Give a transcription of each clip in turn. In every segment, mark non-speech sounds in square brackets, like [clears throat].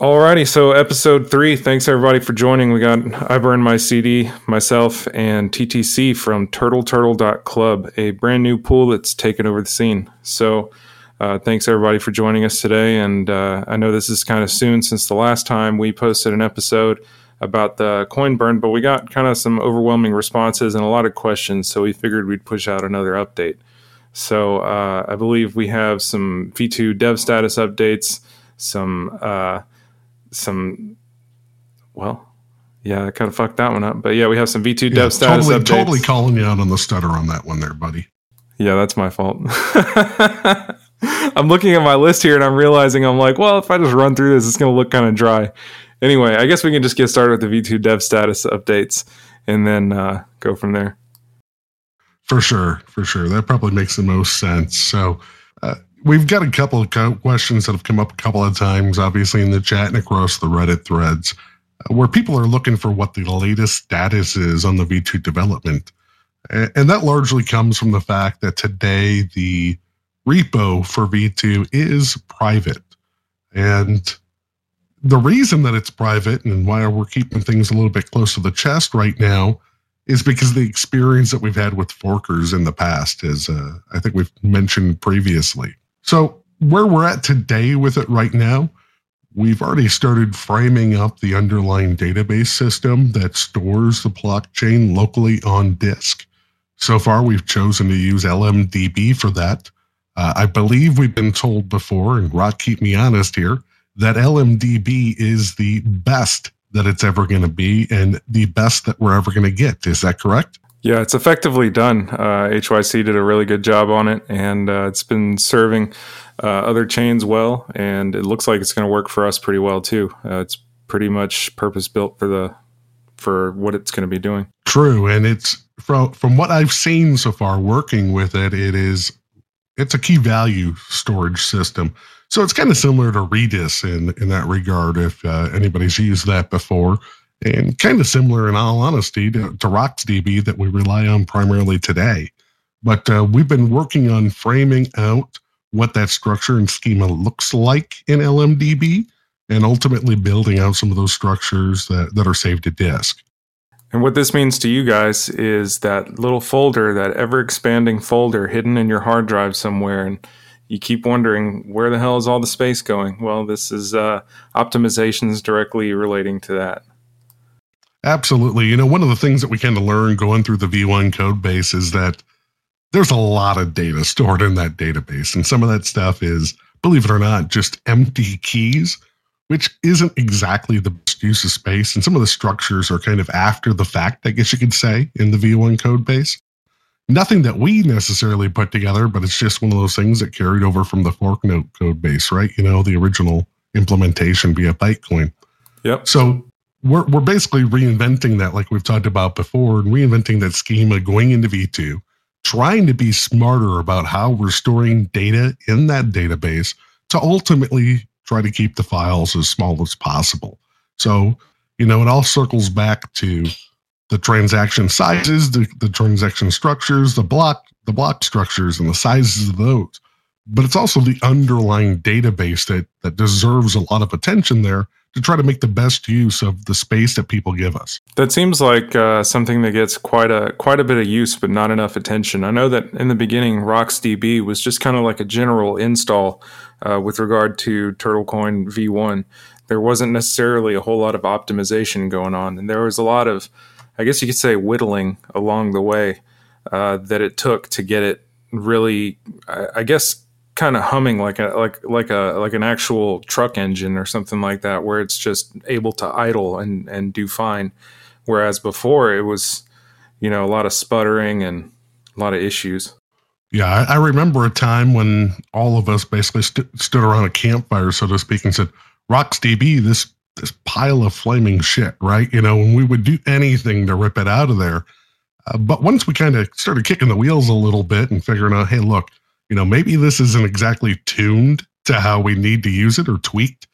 Alrighty, so episode three. Thanks everybody for joining. We got I Burn My CD, myself, and TTC from TurtleTurtle.club, a brand new pool that's taken over the scene. So uh, thanks everybody for joining us today. And uh, I know this is kind of soon since the last time we posted an episode about the coin burn, but we got kind of some overwhelming responses and a lot of questions. So we figured we'd push out another update. So uh, I believe we have some V2 dev status updates, some uh, some well, yeah, I kind of fucked that one up. But yeah, we have some V2 yeah, dev status totally, updates. Totally calling you out on the stutter on that one there, buddy. Yeah, that's my fault. [laughs] I'm looking at my list here and I'm realizing I'm like, well, if I just run through this, it's going to look kind of dry. Anyway, I guess we can just get started with the V2 dev status updates and then uh, go from there. For sure, for sure. That probably makes the most sense. So, uh, we've got a couple of questions that have come up a couple of times, obviously in the chat and across the Reddit threads, uh, where people are looking for what the latest status is on the V2 development. And that largely comes from the fact that today the repo for V2 is private. And the reason that it's private and why we're keeping things a little bit close to the chest right now is because the experience that we've had with forkers in the past, as uh, I think we've mentioned previously. So, where we're at today with it right now, we've already started framing up the underlying database system that stores the blockchain locally on disk. So far, we've chosen to use LMDB for that. Uh, I believe we've been told before, and Rock, keep me honest here, that LMDB is the best that it's ever going to be and the best that we're ever going to get. Is that correct? Yeah, it's effectively done. Uh, HYC did a really good job on it, and uh, it's been serving uh, other chains well, and it looks like it's going to work for us pretty well too. Uh, it's pretty much purpose built for the for what it's going to be doing. True, and it's from from what I've seen so far working with it, it is it's a key value storage system. So it's kind of similar to Redis in in that regard. If uh, anybody's used that before, and kind of similar in all honesty to, to RocksDB that we rely on primarily today. But uh, we've been working on framing out what that structure and schema looks like in LMDB and ultimately building out some of those structures that, that are saved to disk. And what this means to you guys is that little folder, that ever expanding folder hidden in your hard drive somewhere, and you keep wondering where the hell is all the space going? Well, this is uh, optimizations directly relating to that. Absolutely. You know, one of the things that we kind of learn going through the V1 code base is that there's a lot of data stored in that database. And some of that stuff is, believe it or not, just empty keys which isn't exactly the best use of space. And some of the structures are kind of after the fact, I guess you could say, in the V1 code base. Nothing that we necessarily put together, but it's just one of those things that carried over from the Forknote code base, right? You know, the original implementation via Bytecoin. Yep. So we're, we're basically reinventing that, like we've talked about before, and reinventing that schema going into V2, trying to be smarter about how we're storing data in that database to ultimately try to keep the files as small as possible. So, you know, it all circles back to the transaction sizes, the, the transaction structures, the block, the block structures and the sizes of those. But it's also the underlying database that that deserves a lot of attention there to try to make the best use of the space that people give us. That seems like uh, something that gets quite a quite a bit of use, but not enough attention. I know that in the beginning, RocksDB was just kind of like a general install uh, with regard to TurtleCoin V1. There wasn't necessarily a whole lot of optimization going on, and there was a lot of, I guess you could say, whittling along the way uh, that it took to get it really, I, I guess, kind of humming like a like like a like an actual truck engine or something like that, where it's just able to idle and and do fine. Whereas before it was, you know, a lot of sputtering and a lot of issues. Yeah, I, I remember a time when all of us basically st- stood around a campfire, so to speak, and said, "RocksDB, this this pile of flaming shit," right? You know, when we would do anything to rip it out of there. Uh, but once we kind of started kicking the wheels a little bit and figuring out, hey, look, you know, maybe this isn't exactly tuned to how we need to use it or tweaked.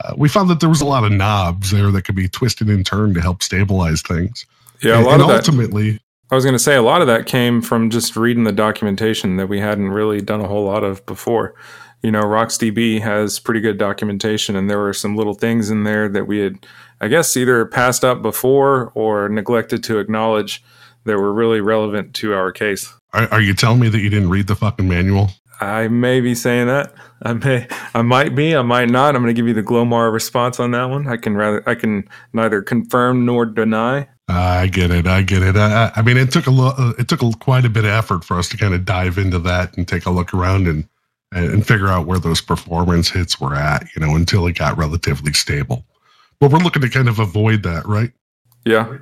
Uh, we found that there was a lot of knobs there that could be twisted and turned to help stabilize things. Yeah, a lot and, of ultimately, that, I was going to say a lot of that came from just reading the documentation that we hadn't really done a whole lot of before. you know, RocksDB has pretty good documentation, and there were some little things in there that we had, I guess, either passed up before or neglected to acknowledge that were really relevant to our case. Are, are you telling me that you didn't read the fucking manual? I may be saying that. I may, I might be, I might not. I'm going to give you the Glomar response on that one. I can rather, I can neither confirm nor deny. I get it. I get it. I, I mean, it took a lo- uh, it took a, quite a bit of effort for us to kind of dive into that and take a look around and and figure out where those performance hits were at. You know, until it got relatively stable. But we're looking to kind of avoid that, right? Yeah.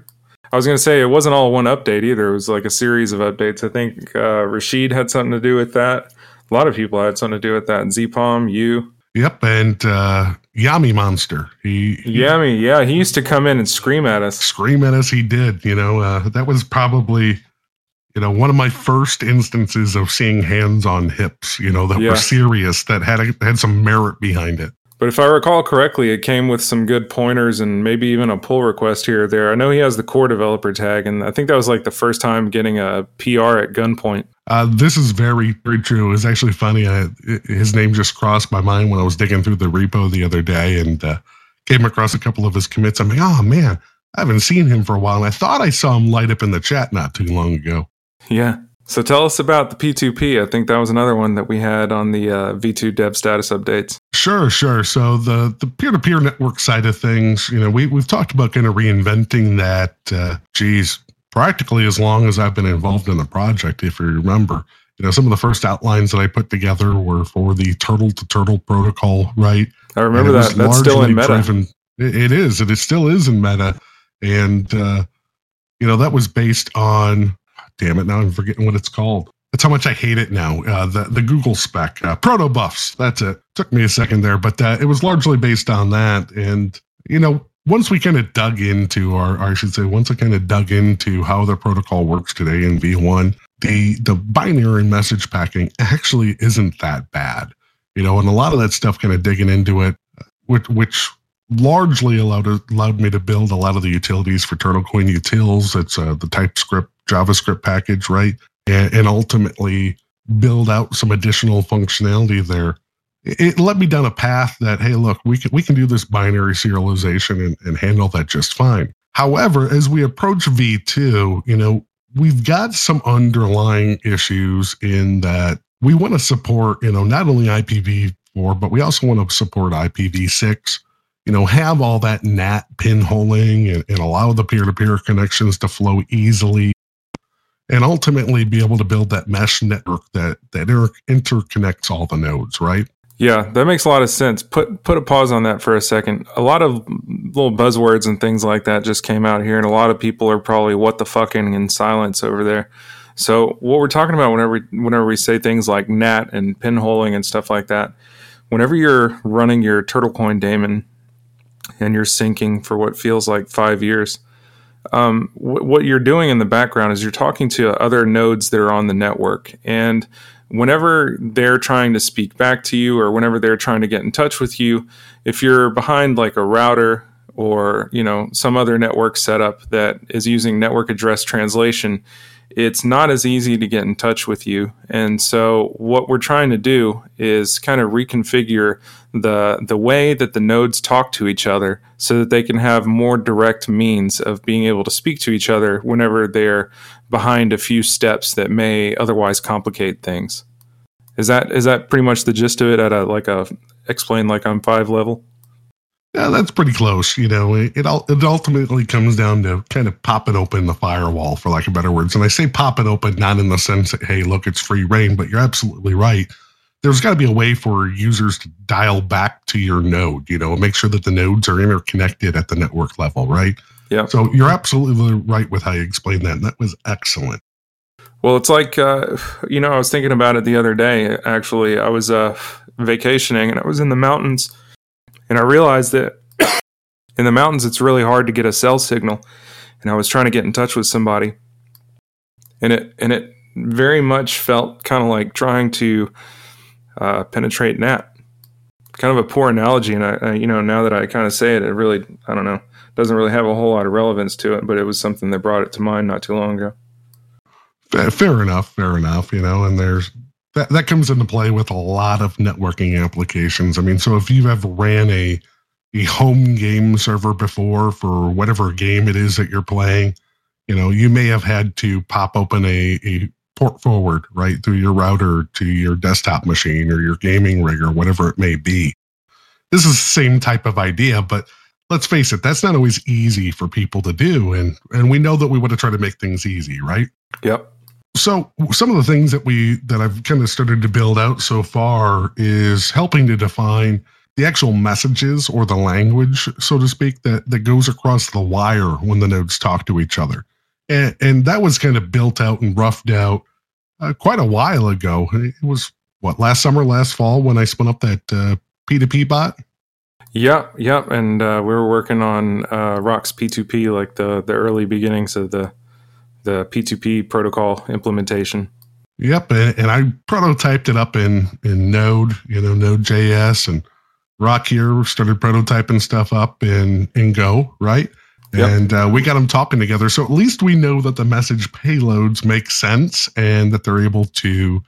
I was going to say it wasn't all one update either. It was like a series of updates. I think uh, Rashid had something to do with that. A lot of people had something to do with that. ZPalm, you. Yep, and uh, Yami Monster. He, he Yami, yeah, he used to come in and scream at us. Scream at us, he did. You know, uh, that was probably, you know, one of my first instances of seeing hands on hips. You know, that yeah. were serious, that had a, had some merit behind it. But if I recall correctly, it came with some good pointers and maybe even a pull request here or there. I know he has the core developer tag, and I think that was like the first time getting a PR at gunpoint. Uh, this is very, very true. It was actually funny. I, his name just crossed my mind when I was digging through the repo the other day and uh, came across a couple of his commits. I'm like, oh man, I haven't seen him for a while. And I thought I saw him light up in the chat not too long ago. Yeah. So tell us about the P2P. I think that was another one that we had on the uh, V2 dev status updates. Sure, sure. So the the peer to peer network side of things, you know, we we've talked about kind of reinventing that. Uh, geez, practically as long as I've been involved in the project. If you remember, you know, some of the first outlines that I put together were for the turtle to turtle protocol, right? I remember that. That's still in meta. Driven, it is. It still is in meta, and uh, you know that was based on damn it, now I'm forgetting what it's called. That's how much I hate it now. Uh, the the Google spec, uh, protobufs. That's it. Took me a second there, but uh, it was largely based on that. And you know, once we kind of dug into, or, or I should say, once I kind of dug into how the protocol works today in V1, the the binary message packing actually isn't that bad. You know, and a lot of that stuff, kind of digging into it, which which largely allowed allowed me to build a lot of the utilities for TurtleCoin utils. It's uh, the TypeScript JavaScript package, right? And, and ultimately build out some additional functionality there. It, led me down a path that, hey, look, we can we can do this binary serialization and, and handle that just fine. However, as we approach V2, you know, we've got some underlying issues in that we want to support, you know, not only IPv4, but we also want to support IPv6 you know, have all that NAT pinholing and, and allow the peer to peer connections to flow easily and ultimately be able to build that mesh network that that inter- interconnects all the nodes, right? Yeah, that makes a lot of sense. Put put a pause on that for a second. A lot of little buzzwords and things like that just came out here, and a lot of people are probably what the fucking in silence over there. So what we're talking about whenever we, whenever we say things like NAT and pinholing and stuff like that, whenever you're running your TurtleCoin daemon and you're syncing for what feels like five years, um, w- what you're doing in the background is you're talking to other nodes that are on the network. And whenever they're trying to speak back to you or whenever they're trying to get in touch with you, if you're behind like a router or you know some other network setup that is using network address translation it's not as easy to get in touch with you. And so what we're trying to do is kind of reconfigure the the way that the nodes talk to each other so that they can have more direct means of being able to speak to each other whenever they're behind a few steps that may otherwise complicate things. Is that is that pretty much the gist of it at a like a explain like I'm 5 level? Yeah, that's pretty close. You know, it, it it ultimately comes down to kind of popping open the firewall, for lack of better words. And I say pop it open not in the sense that hey, look, it's free rein, but you're absolutely right. There's got to be a way for users to dial back to your node. You know, make sure that the nodes are interconnected at the network level, right? Yeah. So you're absolutely right with how you explained that. And that was excellent. Well, it's like uh, you know, I was thinking about it the other day. Actually, I was uh, vacationing and I was in the mountains and I realized that [coughs] in the mountains, it's really hard to get a cell signal. And I was trying to get in touch with somebody. And it, and it very much felt kind of like trying to uh, penetrate NAT. Kind of a poor analogy. And I, I, you know, now that I kind of say it, it really, I don't know, doesn't really have a whole lot of relevance to it, but it was something that brought it to mind not too long ago. Fair enough. Fair enough. You know, and there's, that, that comes into play with a lot of networking applications. I mean, so if you've ever ran a a home game server before for whatever game it is that you're playing, you know, you may have had to pop open a, a port forward right through your router to your desktop machine or your gaming rig or whatever it may be. This is the same type of idea, but let's face it, that's not always easy for people to do. And and we know that we want to try to make things easy, right? Yep. So some of the things that we that I've kind of started to build out so far is helping to define the actual messages or the language, so to speak, that, that goes across the wire when the nodes talk to each other. And, and that was kind of built out and roughed out uh, quite a while ago. It was what last summer, last fall when I spun up that uh, P2P bot. Yeah, yeah, and uh, we were working on uh, ROX P2P, like the the early beginnings of the the P2P protocol implementation. Yep, and, and I prototyped it up in in Node, you know, Node.js, and Rock here started prototyping stuff up in in Go, right? Yep. And uh, we got them talking together. So at least we know that the message payloads make sense and that they're able to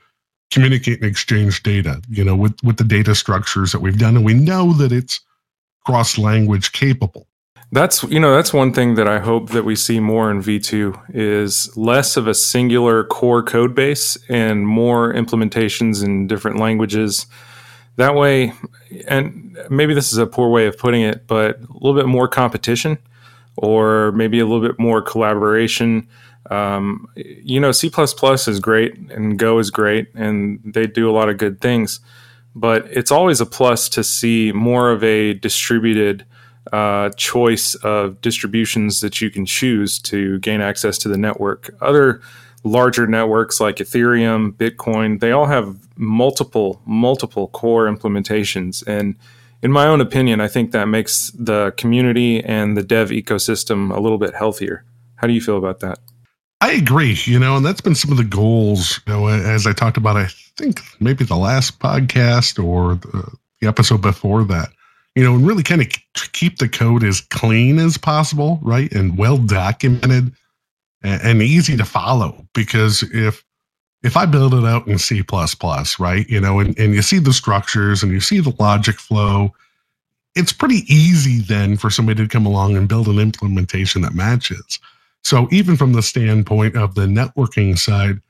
communicate and exchange data, you know, with, with the data structures that we've done. And we know that it's cross language capable. That's you know that's one thing that I hope that we see more in V2 is less of a singular core code base and more implementations in different languages. That way, and maybe this is a poor way of putting it, but a little bit more competition or maybe a little bit more collaboration. Um, you know, C is great and Go is great, and they do a lot of good things. But it's always a plus to see more of a distributed uh, choice of distributions that you can choose to gain access to the network. Other larger networks like Ethereum, Bitcoin, they all have multiple, multiple core implementations. And in my own opinion, I think that makes the community and the dev ecosystem a little bit healthier. How do you feel about that? I agree, you know, and that's been some of the goals, you know, as I talked about, I think maybe the last podcast or the, the episode before that, you know, and really kind of keep the code as clean as possible, right? And well documented and, and easy to follow. Because if if I build it out in C, right, you know, and, and you see the structures and you see the logic flow, it's pretty easy then for somebody to come along and build an implementation that matches. So even from the standpoint of the networking side,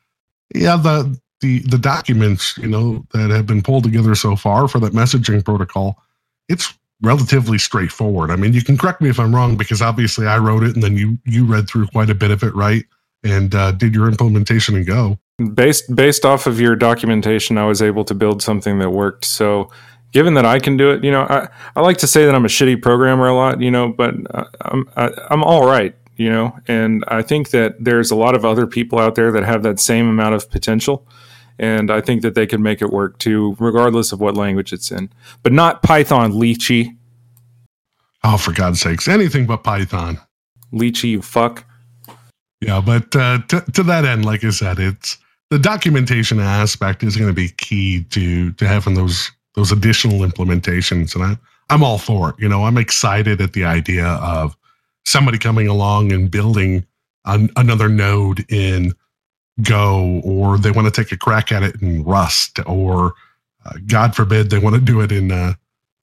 yeah, the the the documents, you know, that have been pulled together so far for that messaging protocol, it's relatively straightforward. I mean, you can correct me if I'm wrong because obviously I wrote it and then you you read through quite a bit of it, right? And uh, did your implementation and go based based off of your documentation, I was able to build something that worked. So, given that I can do it, you know, I, I like to say that I'm a shitty programmer a lot, you know, but uh, I'm I, am i am all right, you know, and I think that there's a lot of other people out there that have that same amount of potential. And I think that they can make it work too, regardless of what language it's in. But not Python, Leechy. Oh, for God's sakes, anything but Python. Leechy, you fuck. Yeah, but uh, to, to that end, like I said, it's the documentation aspect is going to be key to to having those those additional implementations and I I'm all for it. You know, I'm excited at the idea of somebody coming along and building an, another node in Go, or they want to take a crack at it in Rust, or uh, God forbid they want to do it in uh,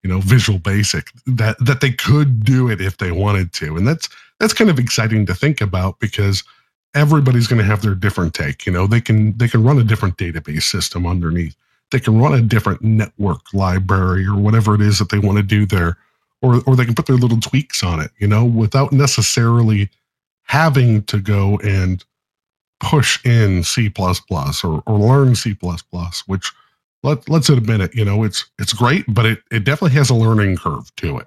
you know Visual Basic. That that they could do it if they wanted to, and that's that's kind of exciting to think about because everybody's going to have their different take. You know, they can they can run a different database system underneath. They can run a different network library or whatever it is that they want to do there, or or they can put their little tweaks on it. You know, without necessarily having to go and push in C or or learn C which let let's admit it. You know, it's it's great, but it it definitely has a learning curve to it.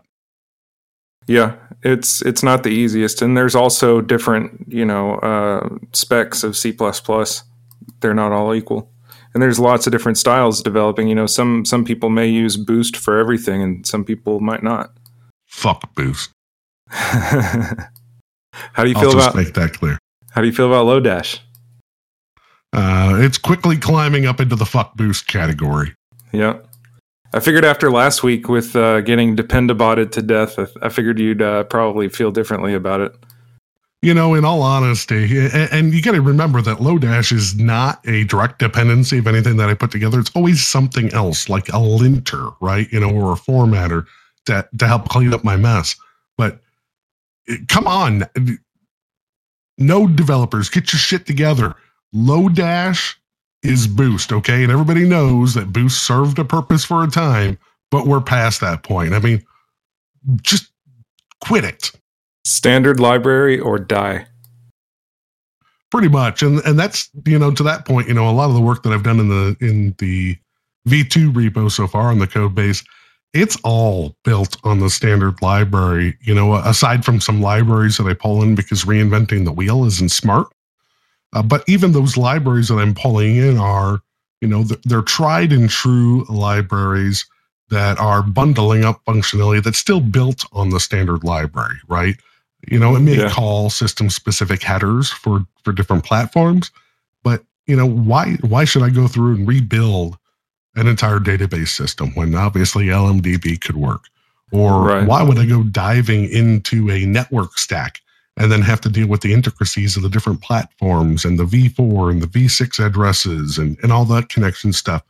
Yeah, it's it's not the easiest, and there's also different you know uh, specs of C++. They're not all equal, and there's lots of different styles developing. You know, some some people may use Boost for everything, and some people might not. Fuck Boost. [laughs] how do you I'll feel just about make that clear? How do you feel about Lodash? Uh, it's quickly climbing up into the fuck Boost category. Yeah. I figured after last week with uh, getting dependabotted to death, I, I figured you'd uh, probably feel differently about it. you know, in all honesty, and, and you got to remember that Lodash is not a direct dependency of anything that I put together. It's always something else, like a linter, right? You know, or a formatter to to help clean up my mess. But come on, node developers, get your shit together. Lodash is Boost, okay? And everybody knows that Boost served a purpose for a time, but we're past that point. I mean, just quit it. Standard library or die. Pretty much. And and that's, you know, to that point, you know, a lot of the work that I've done in the in the V2 repo so far on the code base, it's all built on the standard library, you know, aside from some libraries that I pull in because reinventing the wheel isn't smart. Uh, but even those libraries that I'm pulling in are, you know, they're tried and true libraries that are bundling up functionality that's still built on the standard library, right? You know, it may yeah. call system specific headers for for different platforms, but you know, why why should I go through and rebuild an entire database system when obviously LMDB could work? Or right. why would I go diving into a network stack and then have to deal with the intricacies of the different platforms and the V4 and the V6 addresses and, and all that connection stuff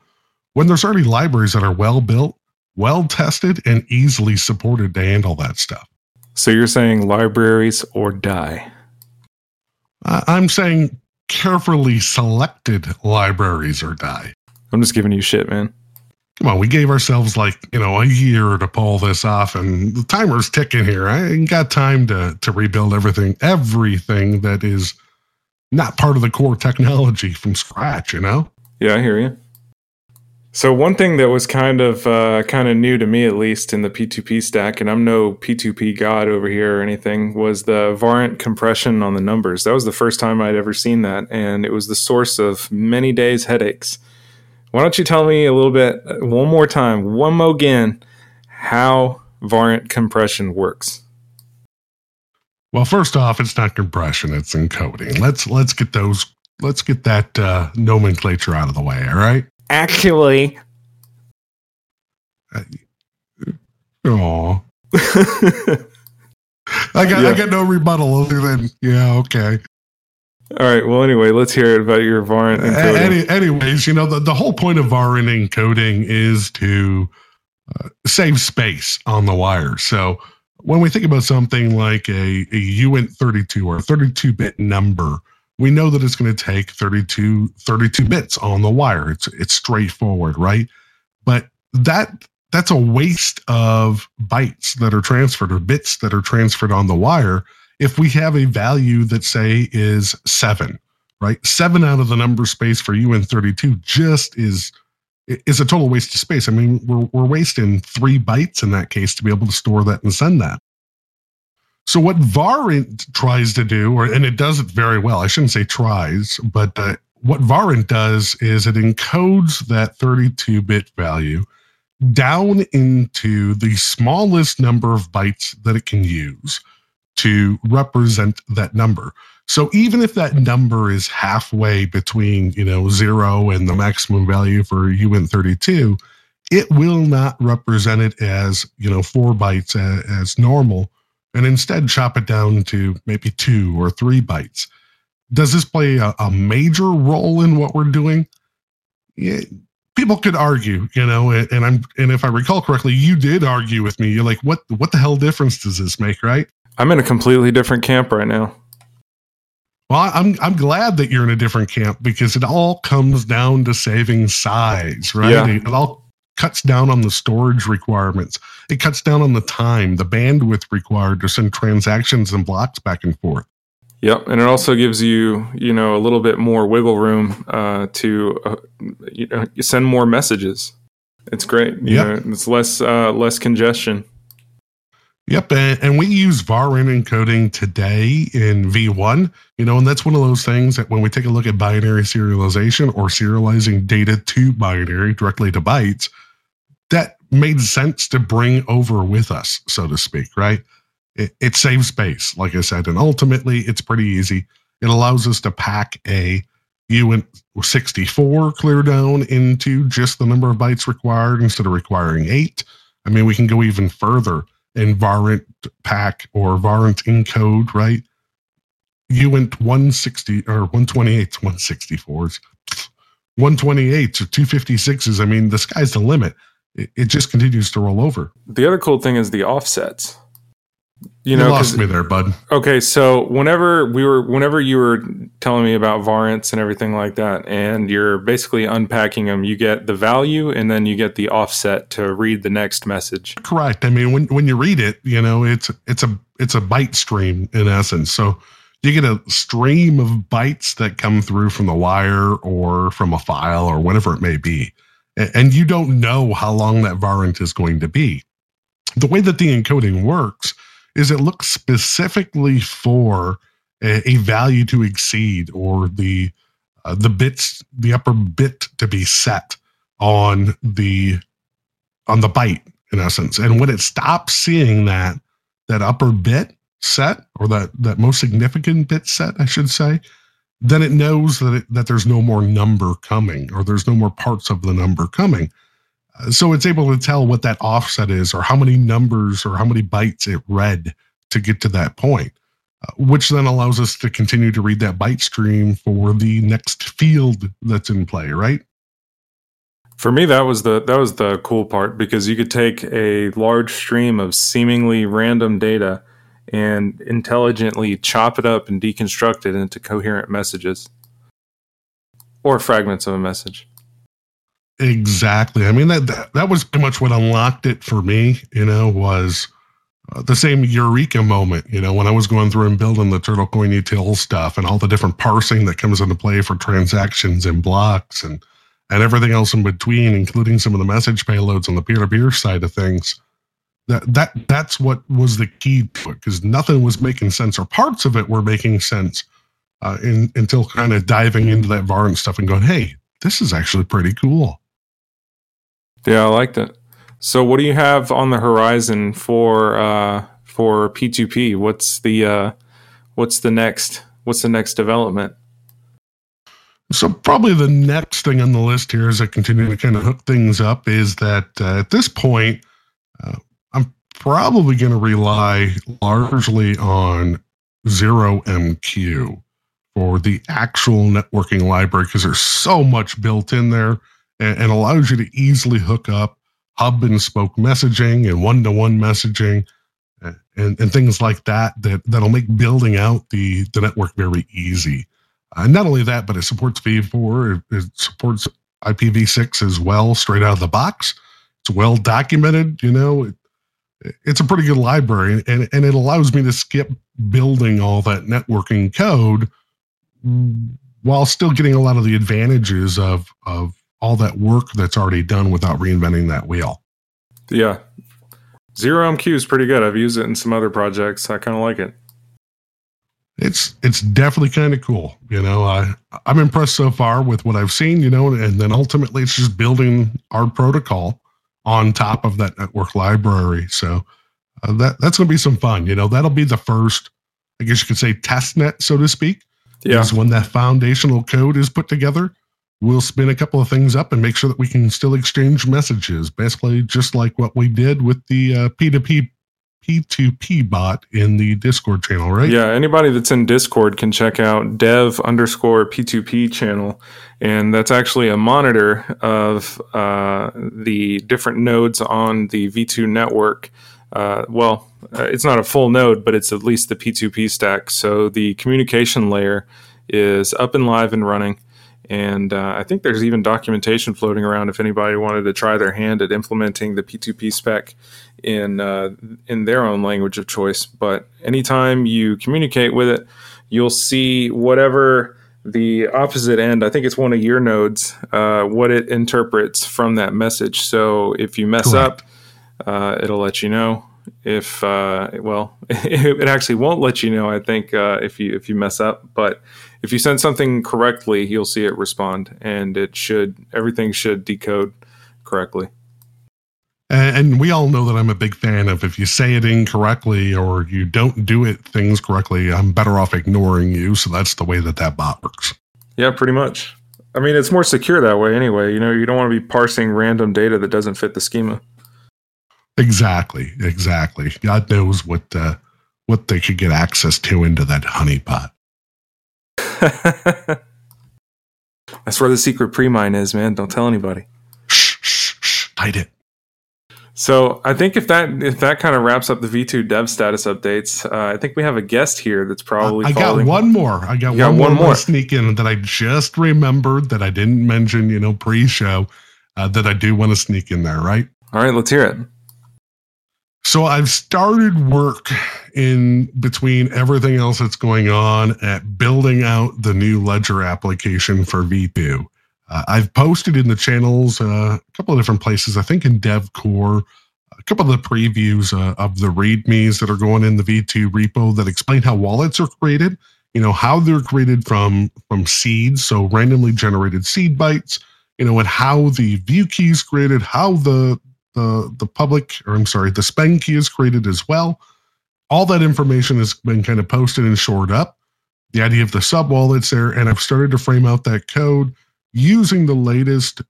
when there's already libraries that are well built, well tested, and easily supported to handle that stuff. So you're saying libraries or die? I'm saying carefully selected libraries or die. I'm just giving you shit, man. Come on, we gave ourselves like, you know, a year to pull this off and the timer's ticking here. I ain't got time to to rebuild everything, everything that is not part of the core technology from scratch, you know? Yeah, I hear you. So one thing that was kind of uh, kind of new to me, at least in the P2P stack, and I'm no P2P god over here or anything, was the varint compression on the numbers. That was the first time I'd ever seen that, and it was the source of many days headaches. Why don't you tell me a little bit, one more time, one more again, how varint compression works? Well, first off, it's not compression; it's encoding. Let's let's get those let's get that uh, nomenclature out of the way. All right actually. Oh. [laughs] I got yeah. I got no rebuttal other than yeah okay. All right. Well, anyway, let's hear it about your varint encoding. Any, anyways, you know the, the whole point of varint encoding is to uh, save space on the wire. So when we think about something like a, a uint32 or a 32-bit number, we know that it's going to take 32, 32 bits on the wire. It's it's straightforward, right? But that that's a waste of bytes that are transferred or bits that are transferred on the wire if we have a value that say is seven, right? Seven out of the number space for uint32 just is is a total waste of space. I mean, we're we're wasting three bytes in that case to be able to store that and send that. So what varint tries to do, or and it does it very well. I shouldn't say tries, but uh, what varint does is it encodes that 32-bit value down into the smallest number of bytes that it can use to represent that number. So even if that number is halfway between, you know, zero and the maximum value for uint32, it will not represent it as, you know, four bytes as, as normal and instead chop it down to maybe two or three bytes. Does this play a, a major role in what we're doing? Yeah, people could argue, you know, and, and, I'm and if I recall correctly, you did argue with me. You're like, what what the hell difference does this make, right? I'm in a completely different camp right now. Well, I'm I'm glad that you're in a different camp because it all comes down to saving size, right? Yeah. It all cuts down on the storage requirements. It cuts down on the time, the bandwidth required to send transactions and blocks back and forth. Yep, and it also gives you, you know, a little bit more wiggle room uh, to, uh, you know, send more messages. It's great. You yep. know, it's less uh, less congestion. Yep, and, and, we use varint encoding today in V1, you know, and that's one of those things that when we take a look at binary serialization or serializing data to binary directly to bytes, that made sense to bring over with us, so to speak, right? It, it saves space, like I said, and ultimately it's pretty easy. It allows us to pack a uint 64 clear down into just the number of bytes required instead of requiring eight. I mean, we can go even further and varint pack or varint encode, right? uint 160 or 128s, 164s, 128s or 256s. I mean, the sky's the limit. It, it just continues to roll over. The other cool thing is the offsets. You, you know, lost me there, bud. Okay, so whenever we were, whenever you were telling me about varints and everything like that, and you're basically unpacking them, you get the value and then you get the offset to read the next message. Correct. I mean, when when you read it, you know, it's it's a it's a byte stream in essence. So you get a stream of bytes that come through from the wire or from a file or whatever it may be. And you don't know how long that varint is going to be. The way that the encoding works is it looks specifically for a, a value to exceed or the uh, the bits the upper bit to be set on the on the byte in essence. And when it stops seeing that that upper bit, set or that that most significant bit set, I should say, then it knows that it, that there's no more number coming or there's no more parts of the number coming. So it's able to tell what that offset is or how many numbers or how many bytes it read to get to that point, uh, which then allows us to continue to read that byte stream for the next field that's in play, right? For me, that was the that was the cool part because you could take a large stream of seemingly random data and intelligently chop it up and deconstruct it into coherent messages or fragments of a message. Exactly. I mean that that, that was pretty much what unlocked it for me. You know, was uh, the same eureka moment. You know, when I was going through and building the turtle coin util stuff and all the different parsing that comes into play for transactions and blocks and and everything else in between, including some of the message payloads on the peer to peer side of things that that that's what was the key to it because nothing was making sense or parts of it were making sense uh, in, until kind of diving into that var and stuff and going hey this is actually pretty cool yeah i liked it. So what do you have on the horizon for uh, for p2p what's the uh, what's the next what's the next development? So probably the next thing on the list here as I continue to kind of hook things up is that uh, at this point, uh, I'm probably going to rely largely on zero MQ for the actual networking library because there's so much built in there and, and, allows you to easily hook up hub and spoke messaging and one to one messaging and, and things like that, that that'll make building out the, the network very easy. Uh, not only that, but it supports V4, it, it supports IPv6 as well, straight out of the box. It's well documented, you know, it, it's a pretty good library and, and it allows me to skip building all that networking code while still getting a lot of the advantages of of all that work that's already done without reinventing that wheel. Yeah. Zero MQ is pretty good. I've used it in some other projects. I kind of like it. It's it's definitely kind of cool. You know, I I'm impressed so far with what I've seen, you know, and then ultimately it's just building our protocol on top of that network library. So uh, that that's going to be some fun. You know, that'll be the first, I guess you could say, test net, so to speak. Yeah. Is when that foundational code is put together, we'll spin a couple of things up and make sure that we can still exchange messages. Basically, just like what we did with the uh, P2P P2P bot in the Discord channel, right? Yeah, anybody that's in Discord can check out dev underscore P2P channel. And that's actually a monitor of uh, the different nodes on the V2 network. Uh, well, uh, it's not a full node, but it's at least the P2P stack. So the communication layer is up and live and running. And uh, I think there's even documentation floating around if anybody wanted to try their hand at implementing the P2P spec in uh, in their own language of choice. But anytime you communicate with it, you'll see whatever the opposite end. I think it's one of your nodes. Uh, what it interprets from that message. So if you mess Correct. up, uh, it'll let you know. If uh, well, [laughs] it actually won't let you know. I think uh, if you if you mess up, but if you send something correctly, you'll see it respond, and it should everything should decode correctly. And we all know that I'm a big fan of if you say it incorrectly or you don't do it things correctly, I'm better off ignoring you. So that's the way that that bot works. Yeah, pretty much. I mean, it's more secure that way anyway. You know, you don't want to be parsing random data that doesn't fit the schema. Exactly, exactly. God knows what uh, what they could get access to into that honeypot. [laughs] That's where the secret pre-mine is, man. Don't tell anybody. Shh, shh, shh. Hide it. So I think if that if that kind of wraps up the V2 dev status updates, uh, I think we have a guest here that's probably. I got one more. I got, got one, one more, more. sneak in that I just remembered that I didn't mention, you know, pre-show uh, that I do want to sneak in there, right? All right, let's hear it. So I've started work in between everything else that's going on at building out the new Ledger application for V2. Uh, I've posted in the channels uh, a couple of different places. I think in DevCore, a couple of the previews uh, of the READMEs that are going in the V2 repo that explain how wallets are created. You know how they're created from from seeds, so randomly generated seed bytes. You know, and how the view key is created, how the the the public, or I'm sorry, the spend key is created as well. All that information has been kind of posted and shored up. The idea of the sub wallets there, and I've started to frame out that code using the latest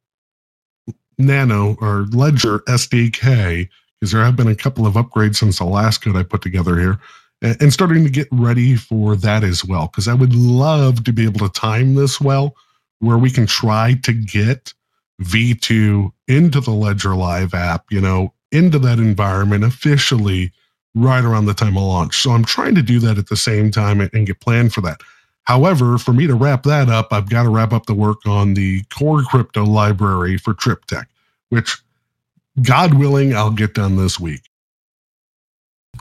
Nano or Ledger SDK, because there have been a couple of upgrades since the last code I put together here, and, and starting to get ready for that as well. Because I would love to be able to time this well, where we can try to get V2 into the Ledger Live app, you know, into that environment officially right around the time of launch. So I'm trying to do that at the same time and, get planned for that. However, for me to wrap that up, I've got to wrap up the work on the core crypto library for TripTech, which, God willing, I'll get done this week.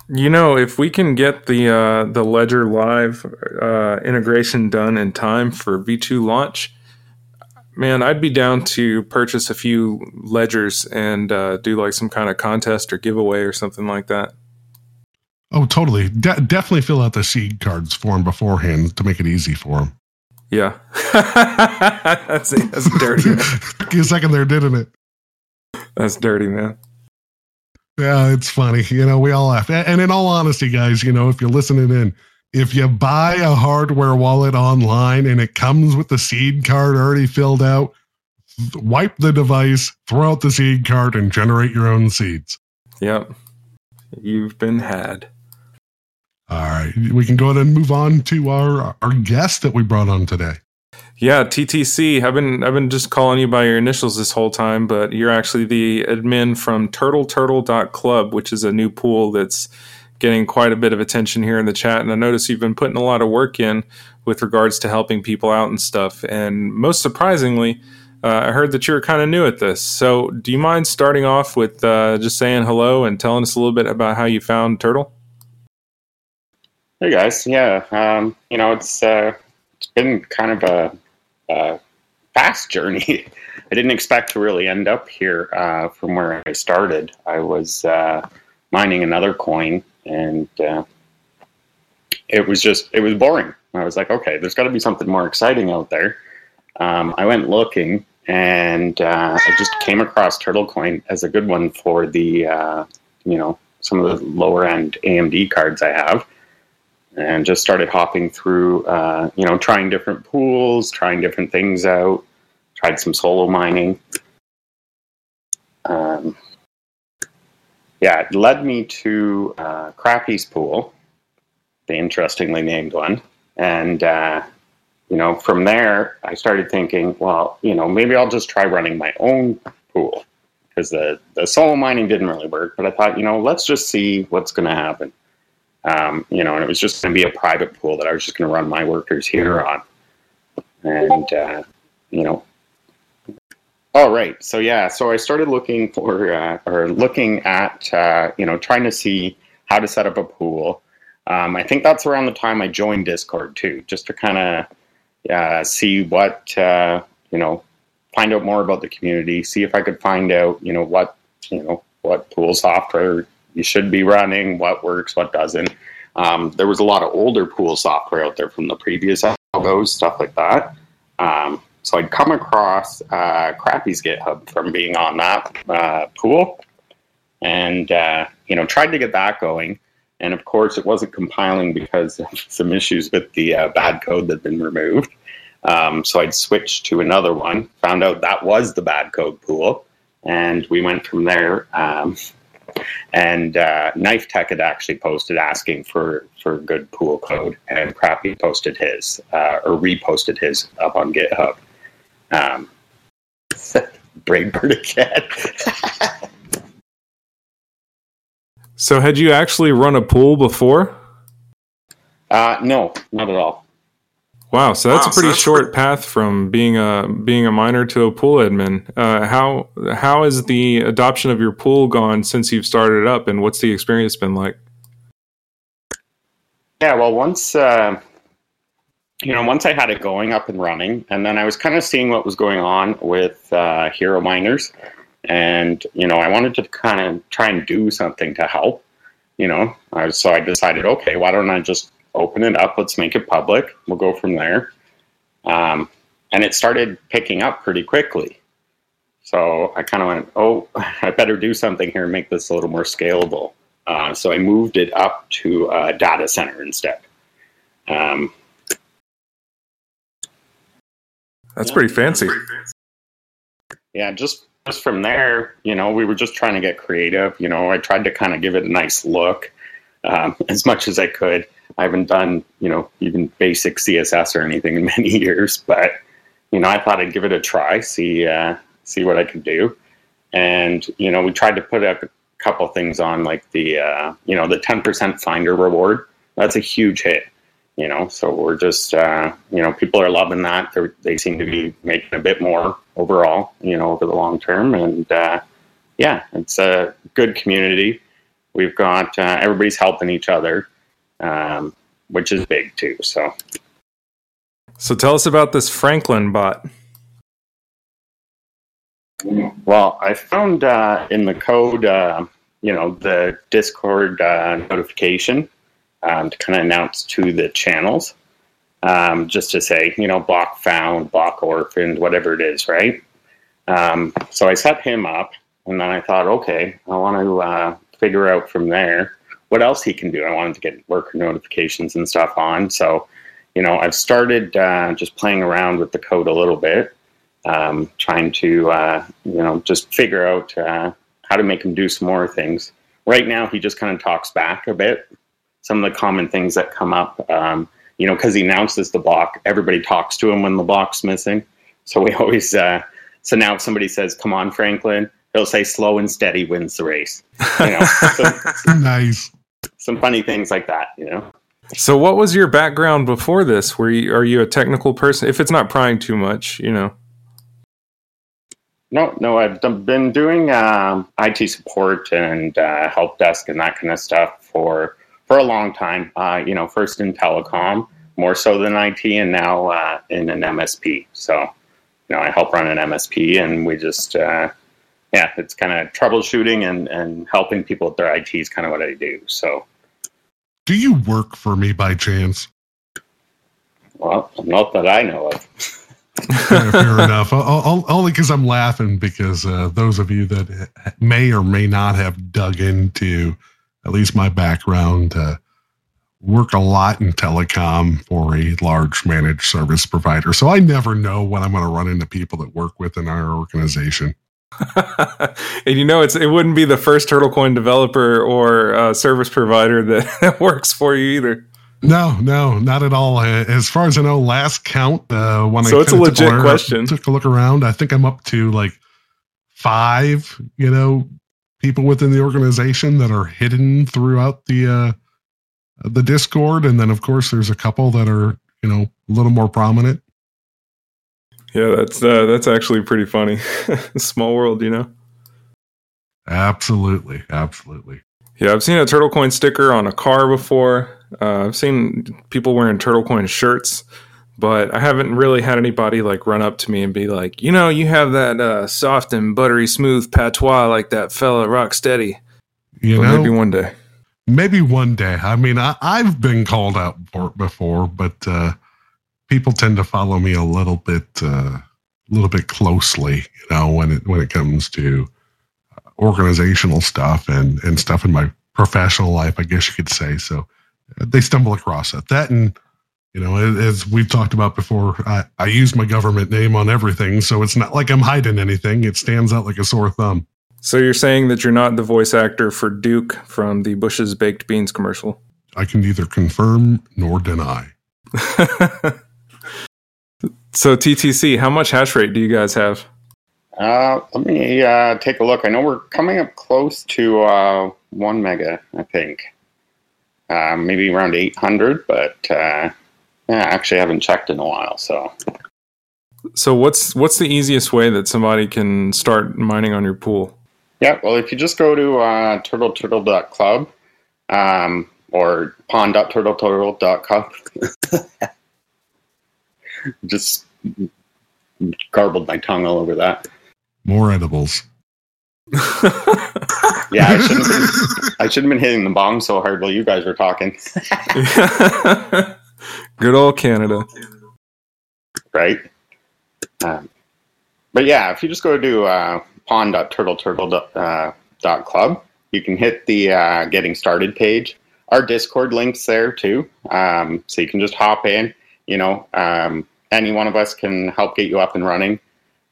You know, if we can get the uh, the Ledger Live uh, integration done in time for V2 launch, man, I'd be down to purchase a few ledgers and uh, do like some kind of contest or giveaway or something like that. Oh, totally. De- definitely fill out the seed cards for them beforehand to make it easy for them. Yeah, [laughs] that's that's dirty. Man. [laughs] Took you a second there, didn't it? That's dirty, man. Yeah, it's funny. You know, we all laugh. And in all honesty, guys, you know, if you're listening in, if you buy a hardware wallet online and it comes with the seed card already filled out, wipe the device, throw out the seed card, and generate your own seeds. Yep, you've been had. All right, we can go ahead and move on to our our guest that we brought on today. Yeah, TTC. I've been I've been just calling you by your initials this whole time, but you're actually the admin from turtleturtle.club, which is a new pool that's getting quite a bit of attention here in the chat. And I notice you've been putting a lot of work in with regards to helping people out and stuff. And most surprisingly, uh, I heard that you're kind of new at this. So do you mind starting off with uh, just saying hello and telling us a little bit about how you found Turtle? Hey guys, yeah, um, you know it's uh, it's been kind of a, a fast journey. [laughs] I didn't expect to really end up here uh, from where I started. I was uh, mining another coin, and uh, it was just it was boring. I was like, okay, there's got to be something more exciting out there. Um, I went looking, and uh, I just came across Turtle Coin as a good one for the uh, you know some of the lower end AMD cards I have and just started hopping through, uh, you know, trying different pools, trying different things out. Tried some solo mining. Um, yeah, it led me to uh, Crappy's pool, the interestingly named one, and uh, you know, from there I started thinking, well, you know, maybe I'll just try running my own pool because the the solo mining didn't really work. But I thought, you know, let's just see what's going to happen. Um, you know, and it was just going to be a private pool that I was just going to run my workers here on. And, uh, you know, all right. So, yeah, so I started looking for, uh, or looking at, uh, you know, trying to see how to set up a pool. Um, I think that's around the time I joined Discord too, just to kind of uh, see what, uh, you know, find out more about the community, see if I could find out, you know, what, you know, what pool software you should be running, what works, what doesn't. Um, there was a lot of older pool software out there from the previous algos, stuff like that. Um, so I'd come across uh, Crappy's GitHub from being on that uh, pool, and uh, you know tried to get that going. And of course, it wasn't compiling because of [laughs] some issues with the uh, bad code that had been removed. Um, so I'd switched to another one, found out that was the bad code pool, and we went from there. Um, And uh, Knife Tech had actually posted asking for for good pool code, and Crappy posted his uh, or reposted his up on GitHub. Um, [laughs] Bird again. [laughs] so, had you actually run a pool before? Uh, no, not at all. Wow, so that's wow, a pretty so that's short pretty- path from being a being a miner to a pool admin. Uh, how how has the adoption of your pool gone since you've started it up, and what's the experience been like? Yeah, well, once uh, you know, once I had it going up and running, and then I was kind of seeing what was going on with uh, hero miners, and you know, I wanted to kind of try and do something to help. You know, I, so I decided, okay, why don't I just open it up? Let's make it public. We'll go from there. Um, and it started picking up pretty quickly. So I kind of went, oh, [laughs] I better do something here and make this a little more scalable. Uh, so I moved it up to a data center instead. Um, That's pretty fancy. Yeah, just just from there, you know, we were just trying to get creative. You know, I tried to kind of give it a nice look um, [laughs] as much as I could. I haven't done, you know, even basic CSS or anything in [laughs] many years, but you know, I thought I'd give it a try, see uh, see what I could do, and you know, we tried to put a couple things on, like the uh, you know the ten percent Finder reward. That's a huge hit you know so we're just uh, you know people are loving that. They're, they seem to be making a bit more overall you know over the long term. And uh, yeah it's a good community. We've got uh, everybody's helping each other um, which is big too so so tell us about this franklin bot well i found uh, in the code uh, you know the discord uh, notification um, to kind of announce to the channels, um, just to say, you know, block found, block orphaned, whatever it is, right? Um, so I set him up, and then I thought, okay, I want to uh, figure out from there what else he can do. I wanted to get worker notifications and stuff on. So, you know, I've started uh, just playing around with the code a little bit, um, trying to, uh, you know, just figure out uh, how to make him do some more things. Right now, he just kind of talks back a bit some of the common things that come up. Um, you know, because he announces the block, everybody talks to him when the block's missing. So we [laughs] always, uh, so now if somebody says, "Come on, Franklin," he'll say, "Slow and steady wins the race." You know, some, [laughs] nice. Some funny things like that. You know. So, what was your background before this? Were you are you a technical person? If it's not prying too much, you know. No, no, I've been doing um, IT support and uh, help desk and that kind of stuff for for a long time. Uh, you know, first in telecom, more so than IT, and now uh, in an MSP. So, you know, I help run an MSP, and we just, uh, yeah, it's kind of troubleshooting and and helping people with their IT is kind of what I do. So, do you work for me by chance? Well, not that I know of. fair, fair [laughs] enough. I'll, only because I'm laughing because uh, those of you that may or may not have dug into at least my background, uh, work a lot in telecom for a large managed service provider. So I never know when I'm going to run into people that work within our organization. [laughs] and you know, it's it wouldn't be the first TurtleCoin developer or uh, service provider that [laughs] works for you either. No, no, not at all. As far as I know, last count uh, when so I it's a legit took question. Took a look around. I think I'm up to like five. You know, people within the organization that are hidden throughout the uh, the Discord, and then of course there's a couple that are you know a little more prominent. Yeah, that's uh, that's actually pretty funny. [laughs] Small world, you know. Absolutely, absolutely. Yeah, I've seen a turtle coin sticker on a car before. Uh, I've seen people wearing turtle coin shirts but I haven't really had anybody like run up to me and be like, you know, you have that uh, soft and buttery smooth patois like that fella Rocksteady. You but know, maybe one day. Maybe one day. I mean, I, have been called out for it before, but uh, people tend to follow me a little bit, uh, a little bit closely. You know, when it when it comes to organizational stuff and and stuff in my professional life, I guess you could say. So uh, they stumble across it. That and you know, as we've talked about before, I, I use my government name on everything, so it's not like I'm hiding anything. It stands out like a sore thumb. So you're saying that you're not the voice actor for Duke from the Bush's Baked Beans commercial? I can neither confirm nor deny. [laughs] so TTC, how much hash rate do you guys have? Uh, let me uh, take a look. I know we're coming up close to uh, one mega. I think uh, maybe around 800, but uh, yeah, actually, I haven't checked in a while. So, so what's what's the easiest way that somebody can start mining on your pool? Yeah, well, if you just go to uh, turtleturtle.club um, or pond.turtleturtle.club, [laughs] just garbled my tongue all over that. More edibles. [laughs] yeah, I shouldn't, been, I shouldn't have been hitting the bong so hard while you guys were talking. [laughs] Good old Canada. Right? Um, but yeah, if you just go to uh, pond.turtleturtle.club, uh, you can hit the uh, getting started page. Our Discord links there too. Um, so you can just hop in. You know, um, any one of us can help get you up and running.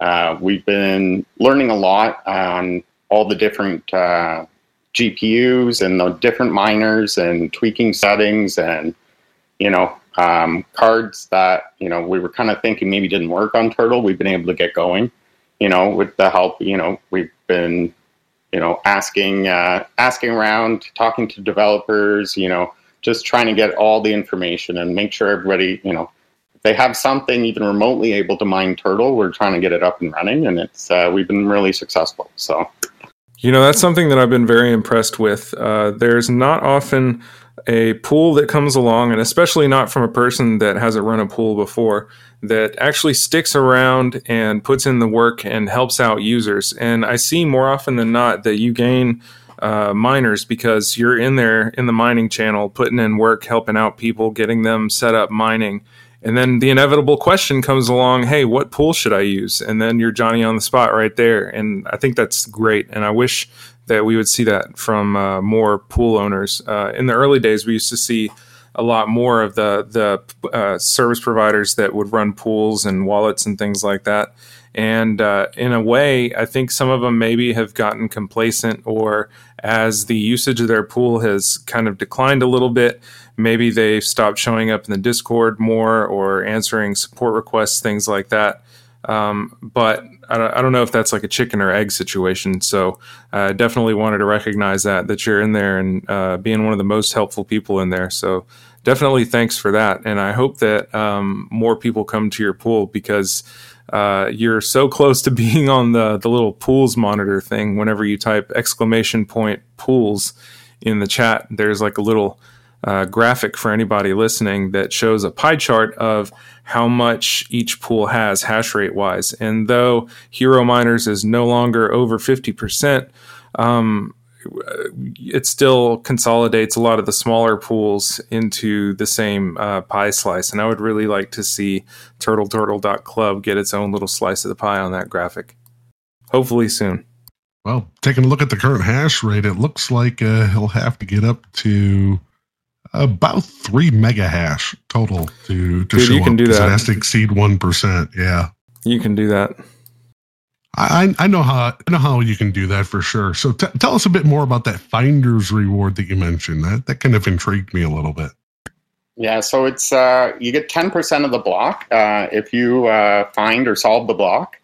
Uh, we've been learning a lot on all the different uh, GPUs and the different miners and tweaking settings and you know um, cards that you know we were kind of thinking maybe didn't work on Turtle. We've been able to get going. You know, with the help. You know, we've been you know asking uh, asking around, talking to developers. You know, just trying to get all the information and make sure everybody you know they have something even remotely able to mine turtle, we're trying to get it up and running, and it's uh, we've been really successful. So, you know, that's something that I've been very impressed with. Uh, there's not often a pool that comes along, and especially not from a person that hasn't run a pool before, that actually sticks around and puts in the work and helps out users. And I see more often than not that you gain. Uh, miners because you're in there in the mining channel putting in work helping out people getting them set up mining and then the inevitable question comes along hey what pool should i use? And then you're johnny on the spot right there. And i think that's great. And i wish that we would see that from uh, more pool owners. Uh, in the early days we used to see a lot more of the the uh, service providers that would run pools and wallets and things like that and uh, in a way i think some of them maybe have gotten complacent or as the usage of their pool has kind of declined a little bit maybe they've stopped showing up in the Discord more or answering support requests, things like that. Um, but I don't, I don't, know if that's like a chicken or egg situation. So I uh, definitely wanted to recognize that that you're in there and uh, being one of the most helpful people in there. So definitely thanks for that. And I hope that um, more people come to your pool because uh, you're so close to [laughs] being on the the little pools monitor thing. Whenever you type exclamation point pools in the chat, there's like a little uh, graphic for anybody listening that shows a pie chart of how much each pool has hash rate wise. And though Hero Miners is no longer over 50%, um, it still consolidates a lot of the smaller pools into the same uh, pie slice. And I would really like to see Turtle turtleturtle.club get its own little slice of the pie on that graphic. Hopefully soon. Well, taking a look at the current hash rate, it looks like uh, he'll have to get up to about three mega hash total to to Dude, show you can up. do that. It has to exceed one percent. Yeah, you can do that. I I know how I know how you can do that for sure. So t- tell us a bit more about that finder's reward that you mentioned. That that kind of intrigued me a little bit. Yeah, so it's uh, you get ten percent of the block uh, if you uh, find or solve the block.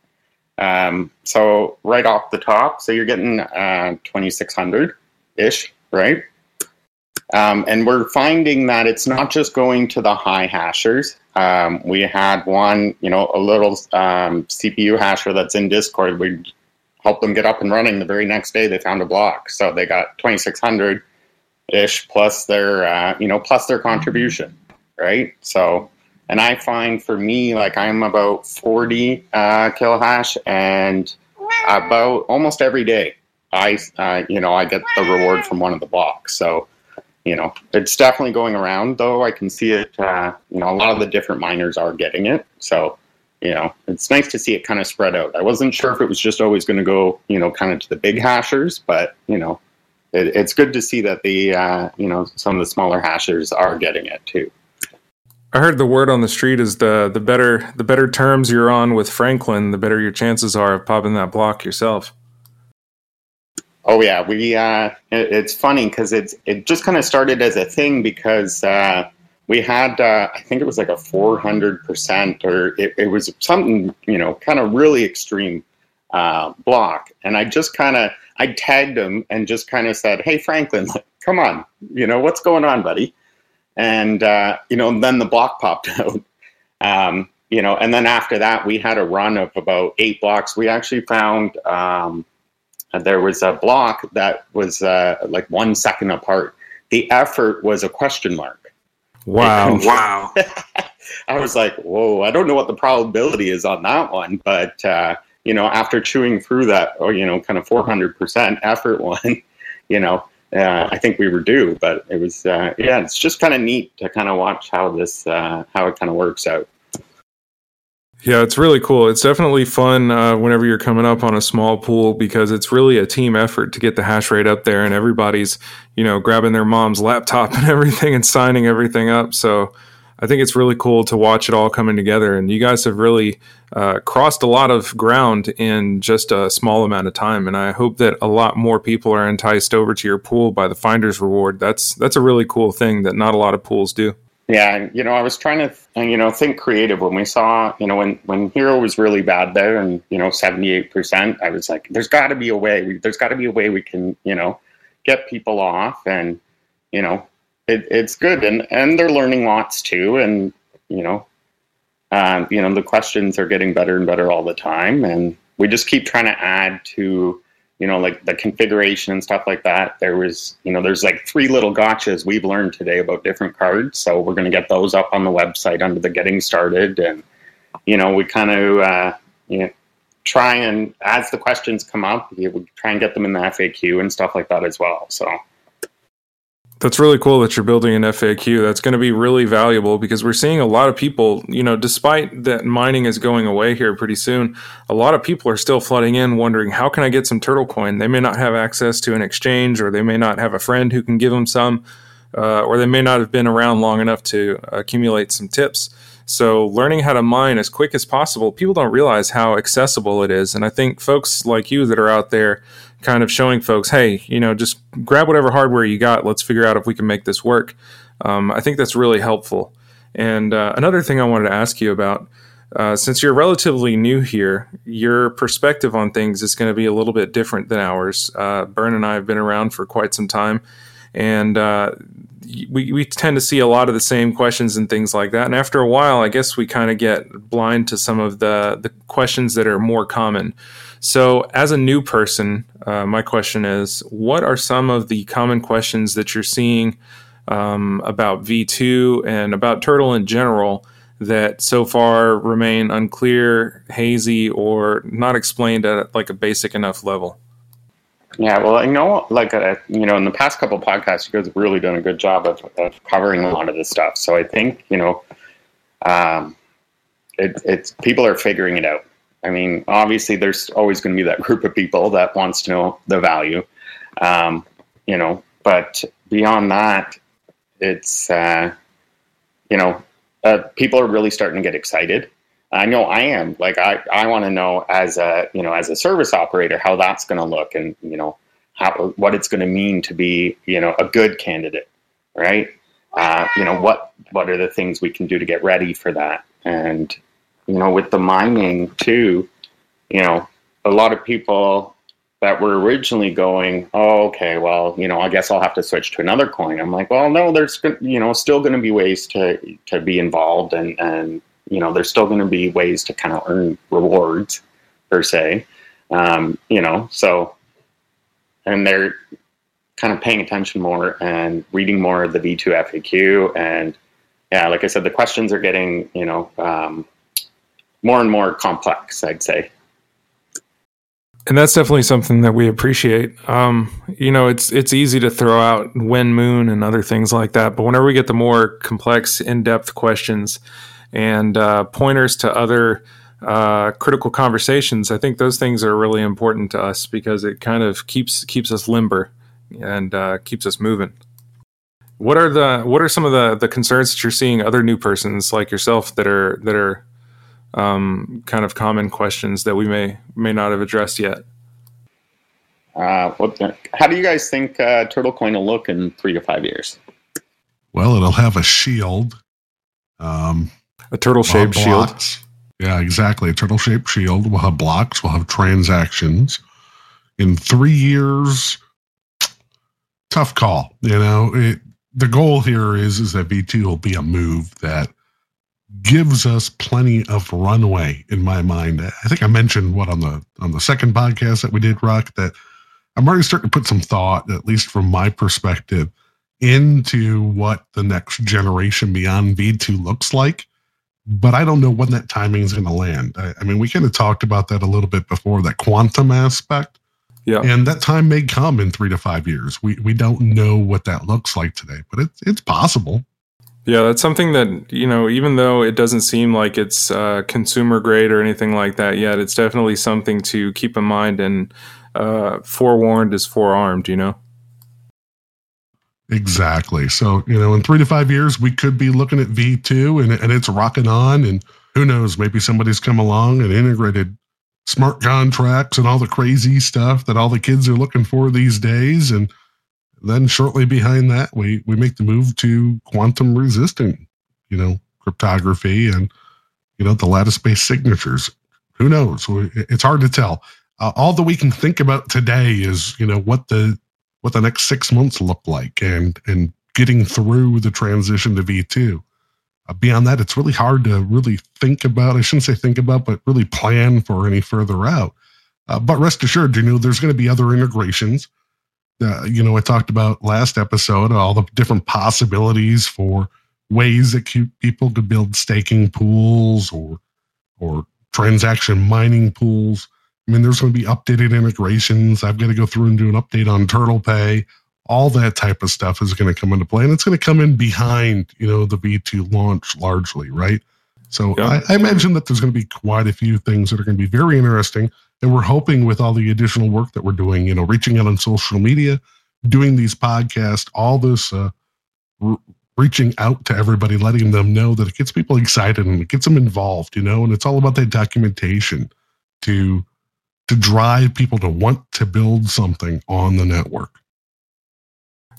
Um, so right off the top, so you're getting uh, twenty six hundred ish, right? Um, and we're finding that it's not just going to the high hashers. Um, we had one, you know, a little um, CPU hasher that's in Discord. We helped them get up and running. The very next day, they found a block, so they got 2600 ish plus their, uh, you know, plus their contribution, right? So, and I find for me, like I'm about 40 uh, kilo hash, and about almost every day, I, uh, you know, I get the reward from one of the blocks. So you know, it's definitely going around though. I can see it. Uh, you know, a lot of the different miners are getting it. So, you know, it's nice to see it kind of spread out. I wasn't sure if it was just always going to go, you know, kind of to the big hashers, but you know, it, it's good to see that the, uh, you know, some of the smaller hashers are getting it too. I heard the word on the street is the the better the better terms you're on with Franklin, the better your chances are of popping that block yourself. Oh yeah, we. Uh, it, it's funny because it's it just kind of started as a thing because uh, we had uh, I think it was like a four hundred percent or it, it, was something you know kind of really extreme uh, block, and I just kind of I tagged him and just kind of said, "Hey Franklin, [laughs] come on, you know what's going on, buddy?" And uh, you know, then the block popped [laughs] out. Um, you know, and then after that, we had a run of about eight blocks. We actually found um, there was a block that was uh, like one second apart. The effort was a question mark. Wow! [laughs] wow! I was like, whoa! I don't know what the probability is on that one, but uh, you know, after chewing through that, or you know, kind of 400% effort one, [laughs] you know, uh, I think we were due. But it was, uh, yeah, it's just kind of neat to kind of watch how this, uh, how it kind of works out. Yeah, it's really cool. It's definitely fun uh, whenever you're coming up on a small pool because it's really a team effort to get the hash rate up there, and everybody's you know grabbing their mom's laptop [laughs] and everything and signing everything up. So I think it's really cool to watch it all coming together. And you guys have really uh, crossed a lot of ground in just a small amount of time. And I hope that a lot more people are enticed over to your pool by the finder's reward. That's that's a really cool thing that not a lot of pools do. Yeah, you know, I was trying to, you know, think creative when we saw, you know, when when Hero was really bad there, and you know, seventy eight percent. I was like, there's got to be a way. There's got to be a way we can, you know, get people off, and you know, it, it's good, and and they're learning lots too, and you know, um, you know, the questions are getting better and better all the time, and we just keep trying to add to you know, like the configuration and stuff like that. There was, you know, there's like three little gotchas we've learned today about different cards. So we're going to get those up on the website under the getting started. And, you know, we kind of, uh, you know, try and, as the questions come up, we try and get them in the FAQ and stuff like that as well. So, that's really cool that you're building an FAQ. That's going to be really valuable because we're seeing a lot of people, you know, despite that mining is going away here pretty soon, a lot of people are still flooding in wondering how can I get some turtle coin? They may not have access to an exchange or they may not have a friend who can give them some, uh, or they may not have been around long enough to accumulate some tips. So, learning how to mine as quick as possible, people don't realize how accessible it is. And I think folks like you that are out there kind of showing folks, hey, you know, just grab whatever hardware you got. Let's figure out if we can make this work. Um, I think that's really helpful. And uh, another thing I wanted to ask you about. Uh, since you're relatively new here, your perspective on things is going to be a little bit different than ours. Uh, Burn and I have been around for quite some time, and uh, we, we tend to see a lot of the same questions and things like that. And after a while, I guess we kind of get blind to some of the, the questions that are more common. So, as a new person, uh, my question is what are some of the common questions that you're seeing um, about V2 and about Turtle in general that so far remain unclear, hazy, or not explained at like a basic enough level? Yeah, well, I know, like, uh, you know, in the past couple podcasts, you guys have really done a good job of, of covering a lot of this stuff. So I think, you know, um, it, it's people are figuring it out. I mean, obviously, there's always going to be that group of people that wants to know the value, um, you know. But beyond that, it's uh, you know, uh, people are really starting to get excited. I know I am. Like, I I want to know as a you know as a service operator how that's going to look, and you know how what it's going to mean to be you know a good candidate, right? Uh, you know what what are the things we can do to get ready for that, and you know, with the mining too, you know, a lot of people that were originally going, oh, okay, well, you know, I guess I'll have to switch to another coin. I'm like, well, no, there's, you know, still going to be ways to to be involved, and and you know, there's still going to be ways to kind of earn rewards per se, um, you know, so, and they're kind of paying attention more and reading more of the V2 FAQ, and yeah, like I said, the questions are getting, you know. Um, more and more complex, I'd say. And that's definitely something that we appreciate. Um, you know, it's it's easy to throw out when moon and other things like that, but whenever we get the more complex, in depth questions and uh, pointers to other uh, critical conversations, I think those things are really important to us because it kind of keeps keeps us limber and uh, keeps us moving. What are the what are some of the the concerns that you're seeing other new persons like yourself that are that are um, kind of common questions that we may may not have addressed yet? Uh, what the, how do you guys think uh, Turtle Coin will look in three to five years? Well, it'll have a shield. Um, a turtle shaped shield. Yeah, exactly. A turtle shaped shield. We'll have blocks. We'll have transactions. In three years, tough call. You know, it, the goal here is is that V2 will be a move that gives us plenty of runway in my mind. I think I mentioned what on the on the second podcast that we did, Rock, that I'm already starting to put some thought, at least from my perspective, into what the next generation beyond V2 looks like. But I don't know when that timing is going to land. I, I mean, we kind of talked about that a little bit before, that quantum aspect. Yeah. And that time may come in three to five years. We we don't know what that looks like today, but it's it's possible. Yeah, that's something that you know, even though it doesn't seem like it's uh, consumer grade or anything like that yet, it's definitely something to keep in mind. And uh, forewarned is forearmed. You know. Exactly. So you know, in three to five years, we could be looking at V two, and and it's rocking on. And who knows? Maybe somebody's come along and integrated smart contracts and all the crazy stuff that all the kids are looking for these days. And then shortly behind that, we, we make the move to quantum resistant, you know, cryptography and, you know, the lattice based signatures. Who knows? It's hard to tell. Uh, all that we can think about today is, you know, what the, what the next six months look like and, and getting through the transition to V2 uh, beyond that, it's really hard to really think about. I shouldn't say think about, but really plan for any further out. Uh, but rest assured, you know, there's going to be other integrations. Uh, you know, I talked about last episode all the different possibilities for ways that people could build staking pools or or transaction mining pools. I mean, there's going to be updated integrations. I've got to go through and do an update on Turtle Pay all that type of stuff is going to come into play and it's going to come in behind you know the v2 launch largely right so yeah. I, I, imagine that there's going to be quite a few things that are going to be very interesting and we're hoping with all the additional work that we're doing you know reaching out on social media doing these podcasts all this uh, r- reaching out to everybody letting them know that it gets people excited and it gets them involved you know and it's all about that documentation to to drive people to want to build something on the network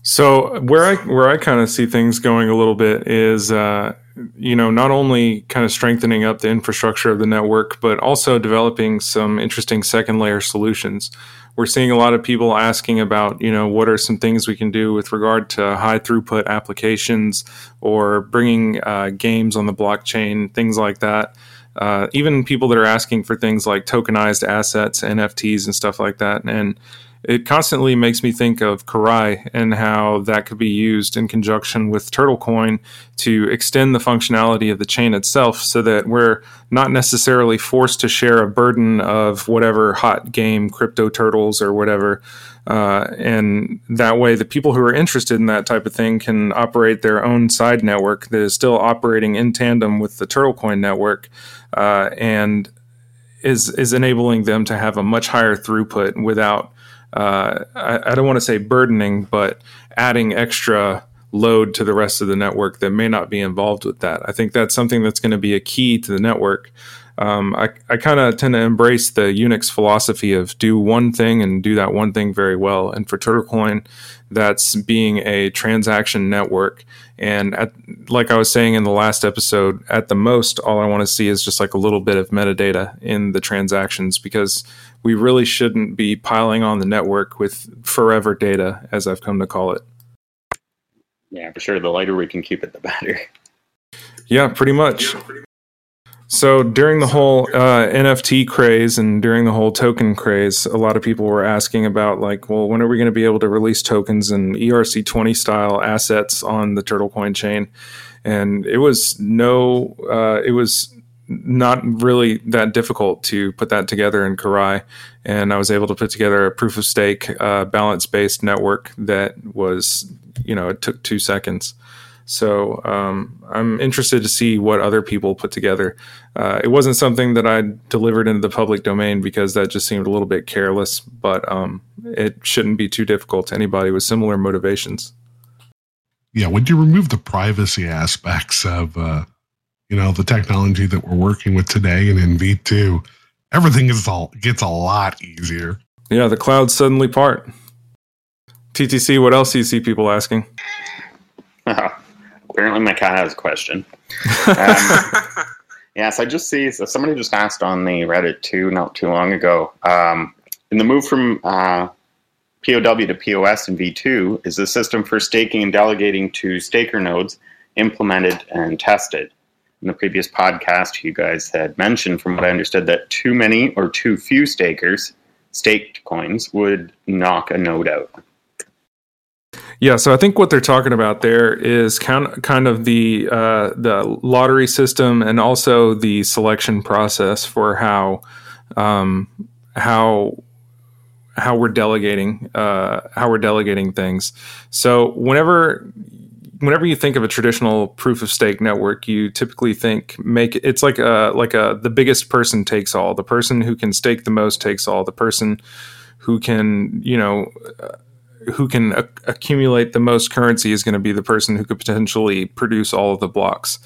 so where I where I kind of see things going a little bit is, uh, you know, not only kind of strengthening up the infrastructure of the network, but also developing some interesting second layer solutions. We're seeing a lot of people asking about, you know, what are some things we can do with regard to high throughput applications or bringing uh, games on the blockchain, things like that. Uh, even people that are asking for things like tokenized assets, NFTs, and stuff like that, and it constantly makes me think of Karai and how that could be used in conjunction with TurtleCoin to extend the functionality of the chain itself so that we're not necessarily forced to share a burden of whatever hot game, crypto turtles or whatever. Uh, and that way, the people who are interested in that type of thing can operate their own side network that is still operating in tandem with the TurtleCoin network. Uh, and is is enabling them to have a much higher throughput without uh, I, I, don't want to say burdening, but adding extra load to the rest of the network that may not be involved with that. I think that's something that's going to be a key to the network. Um, I, I kind of tend to embrace the Unix philosophy of do one thing and do that one thing very well. And for TurtleCoin, that's being a transaction network. And at, like I was saying in the last episode, at the most, all I want to see is just like a little bit of metadata in the transactions because we really shouldn't be piling on the network with forever data, as I've come to call it. Yeah, for sure. The lighter we can keep it, the better. Yeah, pretty much. So during the whole uh, NFT craze and during the whole token craze, a lot of people were asking about like, well, when are we going to be able to release tokens and ERC20 style assets on the TurtleCoin chain? And it was no, uh, it was not really that difficult to put that together in Karai. And I was able to put together a proof of stake uh, balance based network that was, you know, it took two seconds. So um, I'm interested to see what other people put together. Uh, it wasn't something that I delivered into the public domain because that just seemed a little bit careless, but um, it shouldn't be too difficult to anybody with similar motivations. Yeah, when you remove the privacy aspects of uh, you know, the technology that we're working with today and in V2, everything is all gets a lot easier. Yeah, the clouds suddenly part. TTC, what else do you see people asking? [laughs] Apparently, my cat has a question. [laughs] Um, yes, I just see so somebody just asked on the Reddit too, not too long ago. Um, in the move from uh, POW to POS in V2, is the system for staking and delegating to staker nodes implemented and tested? In the previous podcast, you guys had mentioned, from what I understood, that too many or too few stakers staked coins would knock a node out. Yeah, so I think what they're talking about there is kind kind of the uh, the lottery system and also the selection process for how um, how how we're delegating uh, how we're delegating things. So whenever whenever you think of a traditional proof of stake network, you typically think make it's like a like a the biggest person takes all. The person who can stake the most takes all. The person who can you know. Uh, who can a- accumulate the most currency is going to be the person who could potentially produce all of the blocks.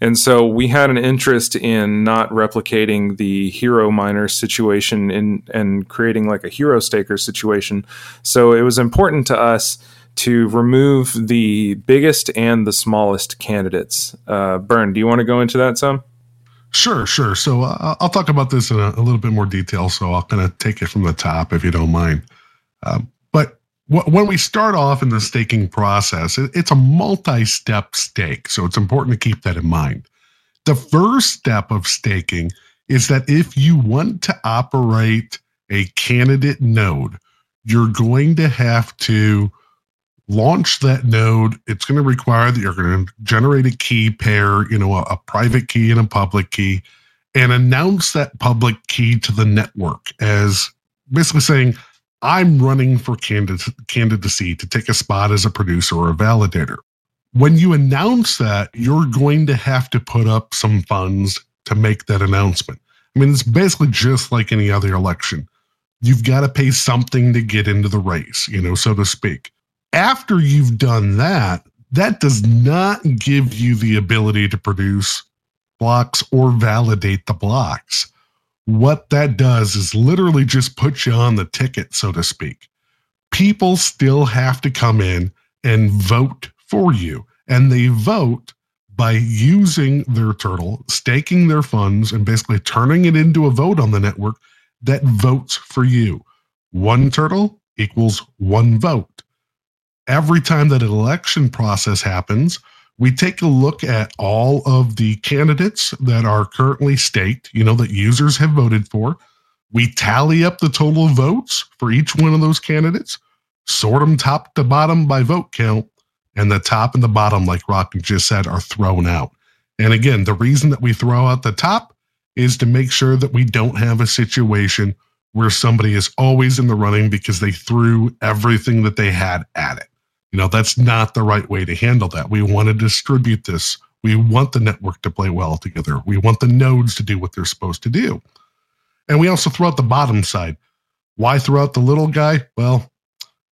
And so we had an interest in not replicating the hero miner situation in and creating like a hero staker situation. So it was important to us to remove the biggest and the smallest candidates. Uh, Burn, do you want to go into that some? Sure, sure. So uh, I'll talk about this in a, a, little bit more detail. So I'll kind of take it from the top if you don't mind. Um, when we start off in the staking process, it's a multi step stake. So it's important to keep that in mind. The first step of staking is that if you want to operate a candidate node, you're going to have to launch that node. It's going to require that you're going to generate a key pair, you know, a, a private key and a public key, and announce that public key to the network as basically saying, I'm running for candidacy to take a spot as a producer or a validator. When you announce that, you're going to have to put up some funds to make that announcement. I mean, it's basically just like any other election. You've got to pay something to get into the race, you know, so to speak. After you've done that, that does not give you the ability to produce blocks or validate the blocks what that does is literally just put you on the ticket, so to speak. People still have to come in and vote for you, and they vote by using their turtle, staking their funds, and basically turning it into a vote on the network that votes for you. One turtle equals one vote. Every time that an election process happens, we take a look at all of the candidates that are currently staked, you know, that users have voted for. We tally up the total votes for each one of those candidates, sort them top to bottom by vote count, and the top and the bottom, like Rocky just said, are thrown out. And again, the reason that we throw out the top is to make sure that we don't have a situation where somebody is always in the running because they threw everything that they had at it. You know, that's not the right way to handle that. We want to distribute this. We want the network to play well together. We want the nodes to do what they're supposed to do. And we also throw out the bottom side. Why throw out the little guy? Well,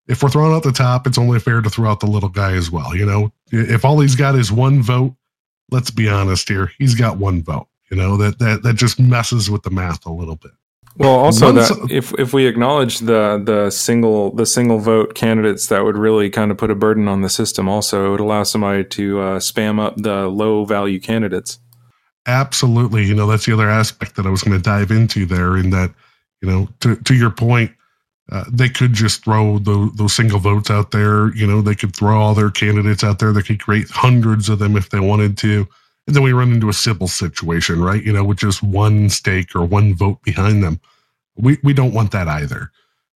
if we're throwing out the top, it's only fair to throw out the little guy as well. You know, if all he's got is one vote, let's be honest here, he's got one vote. You know, that that that just messes with the math a little bit. Well, also that if if we acknowledge the the single the single vote candidates, that would really kind of put a burden on the system. Also, it would allow somebody to uh, spam up the low value candidates. Absolutely, you know that's the other aspect that I was going to dive into there. In that, you know, to to your point, uh, they could just throw those, those single votes out there. You know, they could throw all their candidates out there. They could create hundreds of them if they wanted to. And then we run into a Sybil situation, right? You know, with just one stake or one vote behind them. We, we don't want that either.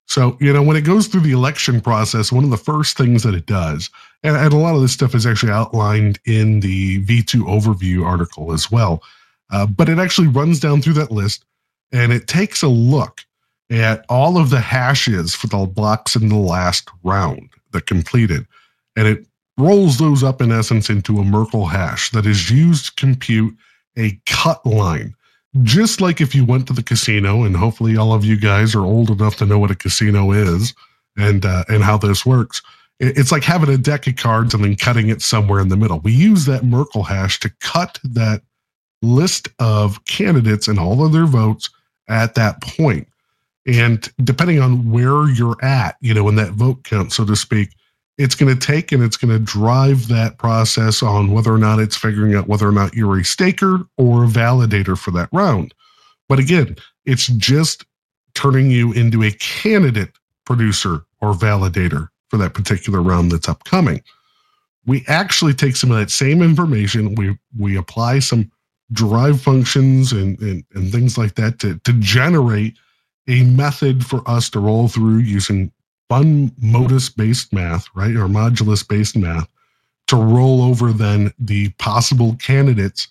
So, you know, when it goes through the election process, one of the first things that it does, and, and a lot of this stuff is actually outlined in the V2 overview article as well, uh, but it actually runs down through that list and it takes a look at all of the hashes for the blocks in the last round that completed. And it rolls those up in essence into a Merkle hash that is used to compute a cut line. Just like if you went to the casino, and hopefully all of you guys are old enough to know what a casino is and uh, and how this works. It's like having a deck of cards and then cutting it somewhere in the middle. We use that Merkle hash to cut that list of candidates and all of their votes at that point. And depending on where you're at, you know, in that vote count, so to speak, it's going to take and it's going to drive that process on whether or not it's figuring out whether or not you're a staker or a validator for that round. But again, it's just turning you into a candidate producer or validator for that particular round that's upcoming. We actually take some of that same information, we we apply some drive functions and, and, and things like that to, to generate a method for us to roll through using fun modus based math, right? Or modulus based math to roll over then the possible candidates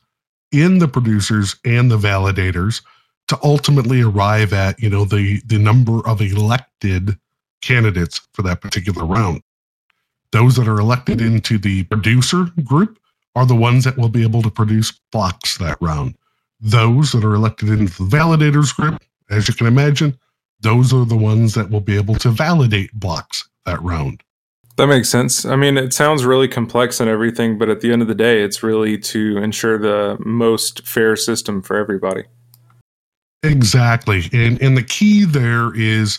in the producers and the validators to ultimately arrive at, you know, the, the number of elected candidates for that particular round. Those that are elected into the producer group are the ones that will be able to produce blocks that round. Those that are elected into the validators group, as you can imagine, those are the ones that will be able to validate blocks that round. That makes sense. I mean, it sounds really complex and everything, but at the end of the day, it's really to ensure the most fair system for everybody. Exactly. And and the key there is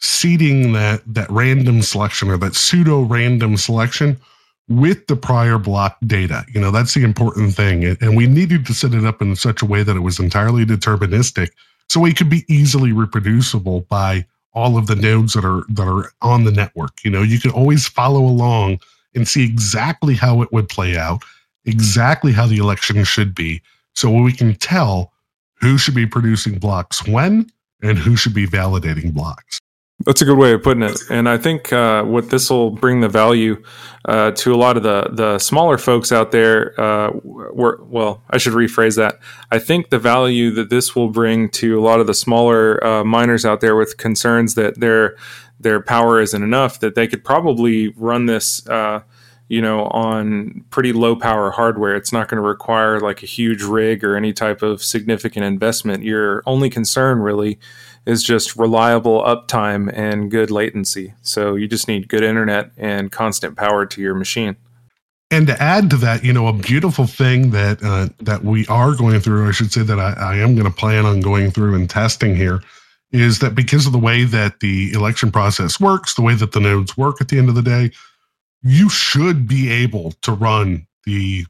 seeding that that random selection or that pseudo random selection with the prior block data. You know, that's the important thing. And we needed to set it up in such a way that it was entirely deterministic so it could be easily reproducible by all of the nodes that are that are on the network. You know, you can always follow along and see exactly how it would play out, exactly how the election should be. So we can tell who should be producing blocks when and who should be validating blocks. That's a good way of putting it, and I think uh, what this will bring the value uh, to a lot of the the smaller folks out there. Uh, well, I should rephrase that. I think the value that this will bring to a lot of the smaller uh, miners out there with concerns that their their power isn't enough, that they could probably run this uh, you know, on pretty low power hardware. It's not going to require like a huge rig or any type of significant investment. Your only concern really is just reliable uptime and good latency. So you just need good internet and constant power to your machine. And to add to that, you know, a beautiful thing that uh, that we are going through, I should say that I, I am going to plan on going through and testing here, is that because of the way that the election process works, the way that the nodes work at the end of the day, you should be able to run the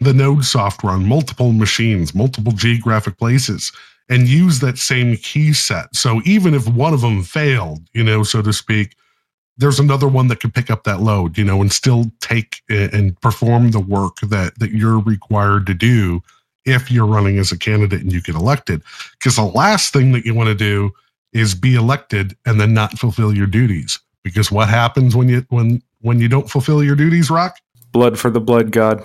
the node software on multiple machines, multiple geographic places, and use that same key set. So even if one of them failed, you know, so to speak, there's another one that could pick up that load, you know, and still take and perform the work that that you're required to do if you're running as a candidate and you get elected. Because the last thing that you want to do is be elected and then not fulfill your duties. Because what happens when you when when you don't fulfill your duties, Rock? Blood for the blood god.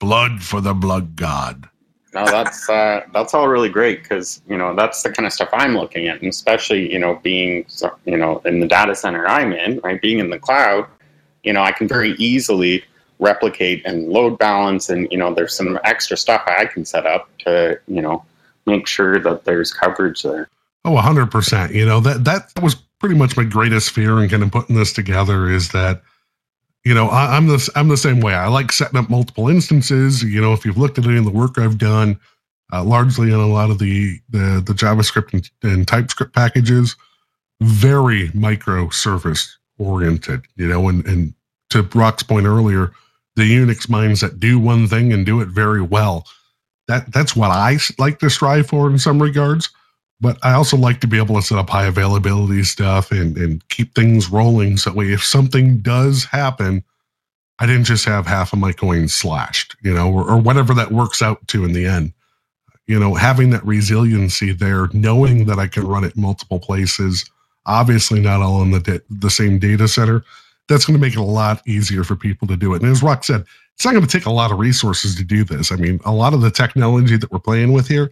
Blood for the blood god. No, that's uh, that's all really great because you know that's the kind of stuff I'm looking at, and especially you know being you know in the data center I'm in, right, being in the cloud, you know I can very easily replicate and load balance, and you know there's some extra stuff I can set up to you know make sure that there's coverage there. Oh, 100%. You know, that that was pretty much my greatest fear in kind of putting this together is that you know, I, am the I'm the same way. I like setting up multiple instances. You know, if you've looked at any of the work I've done, uh, largely on a lot of the the, the JavaScript and, and, TypeScript packages, very microservice oriented. You know, and and to Rock's point earlier, the Unix minds that do one thing and do it very well. That that's what I like to strive for in some regards. But I also like to be able to set up high availability stuff and, and keep things rolling. So that way, if something does happen, I didn't just have half of my coins slashed, you know, or, or whatever that works out to in the end. You know, having that resiliency there, knowing that I can run it multiple places, obviously not all in the da- the same data center, that's going to make it a lot easier for people to do it. And as Rock said, it's not going to take a lot of resources to do this. I mean, a lot of the technology that we're playing with here,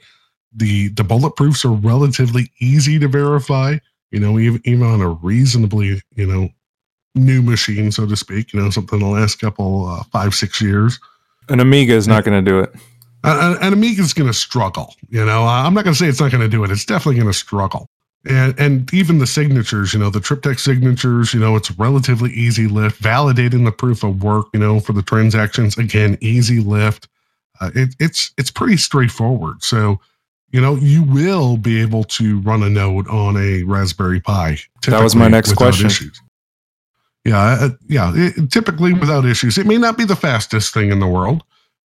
the the bulletproofs are relatively easy to verify. You know, even even on a reasonably you know new machine, so to speak. You know, something the last couple uh, five six years. An Amiga is not going to do it. An, an Amiga is going to struggle. You know, I'm not going to say it's not going to do it. It's definitely going to struggle. And and even the signatures, you know, the triptych signatures, you know, it's relatively easy lift. Validating the proof of work, you know, for the transactions, again, easy lift. Uh, it, it's it's pretty straightforward. So you know, you will be able to run a node on a Raspberry Pi. That was my next question. Issues. Yeah, uh, yeah. It, typically without issues. It may not be the fastest thing in the world,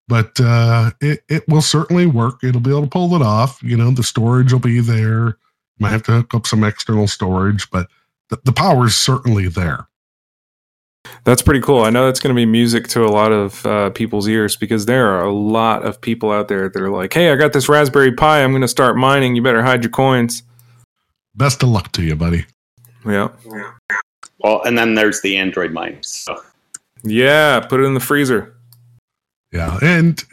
but uh, it it will certainly work. It'll be able to pull it off. You know, the storage will be there. Might have to hook up some external storage, but the, the power is certainly there. That's pretty cool. I know that's going to be music to a lot of uh, people's ears because there are a lot of people out there that are like, "Hey, I got this Raspberry Pi. I'm going to start mining. You better hide your coins." Best of luck to you, buddy. Yeah. Well, and then there's the Android miners. So. Yeah, put it in the freezer. Yeah, and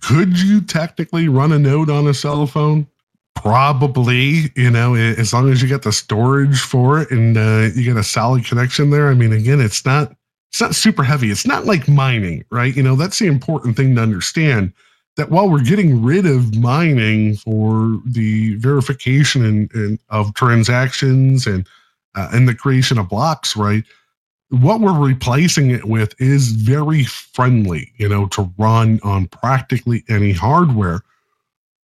could you technically run a node on a cell phone? Probably, you know, as long as you get the storage for it and uh, you get a solid connection there. I mean, again, it's not it's not super heavy. It's not like mining, right? You know, that's the important thing to understand that while we're getting rid of mining for the verification and, and of transactions and uh, and the creation of blocks, right? What we're replacing it with is very friendly, you know, to run on practically any hardware.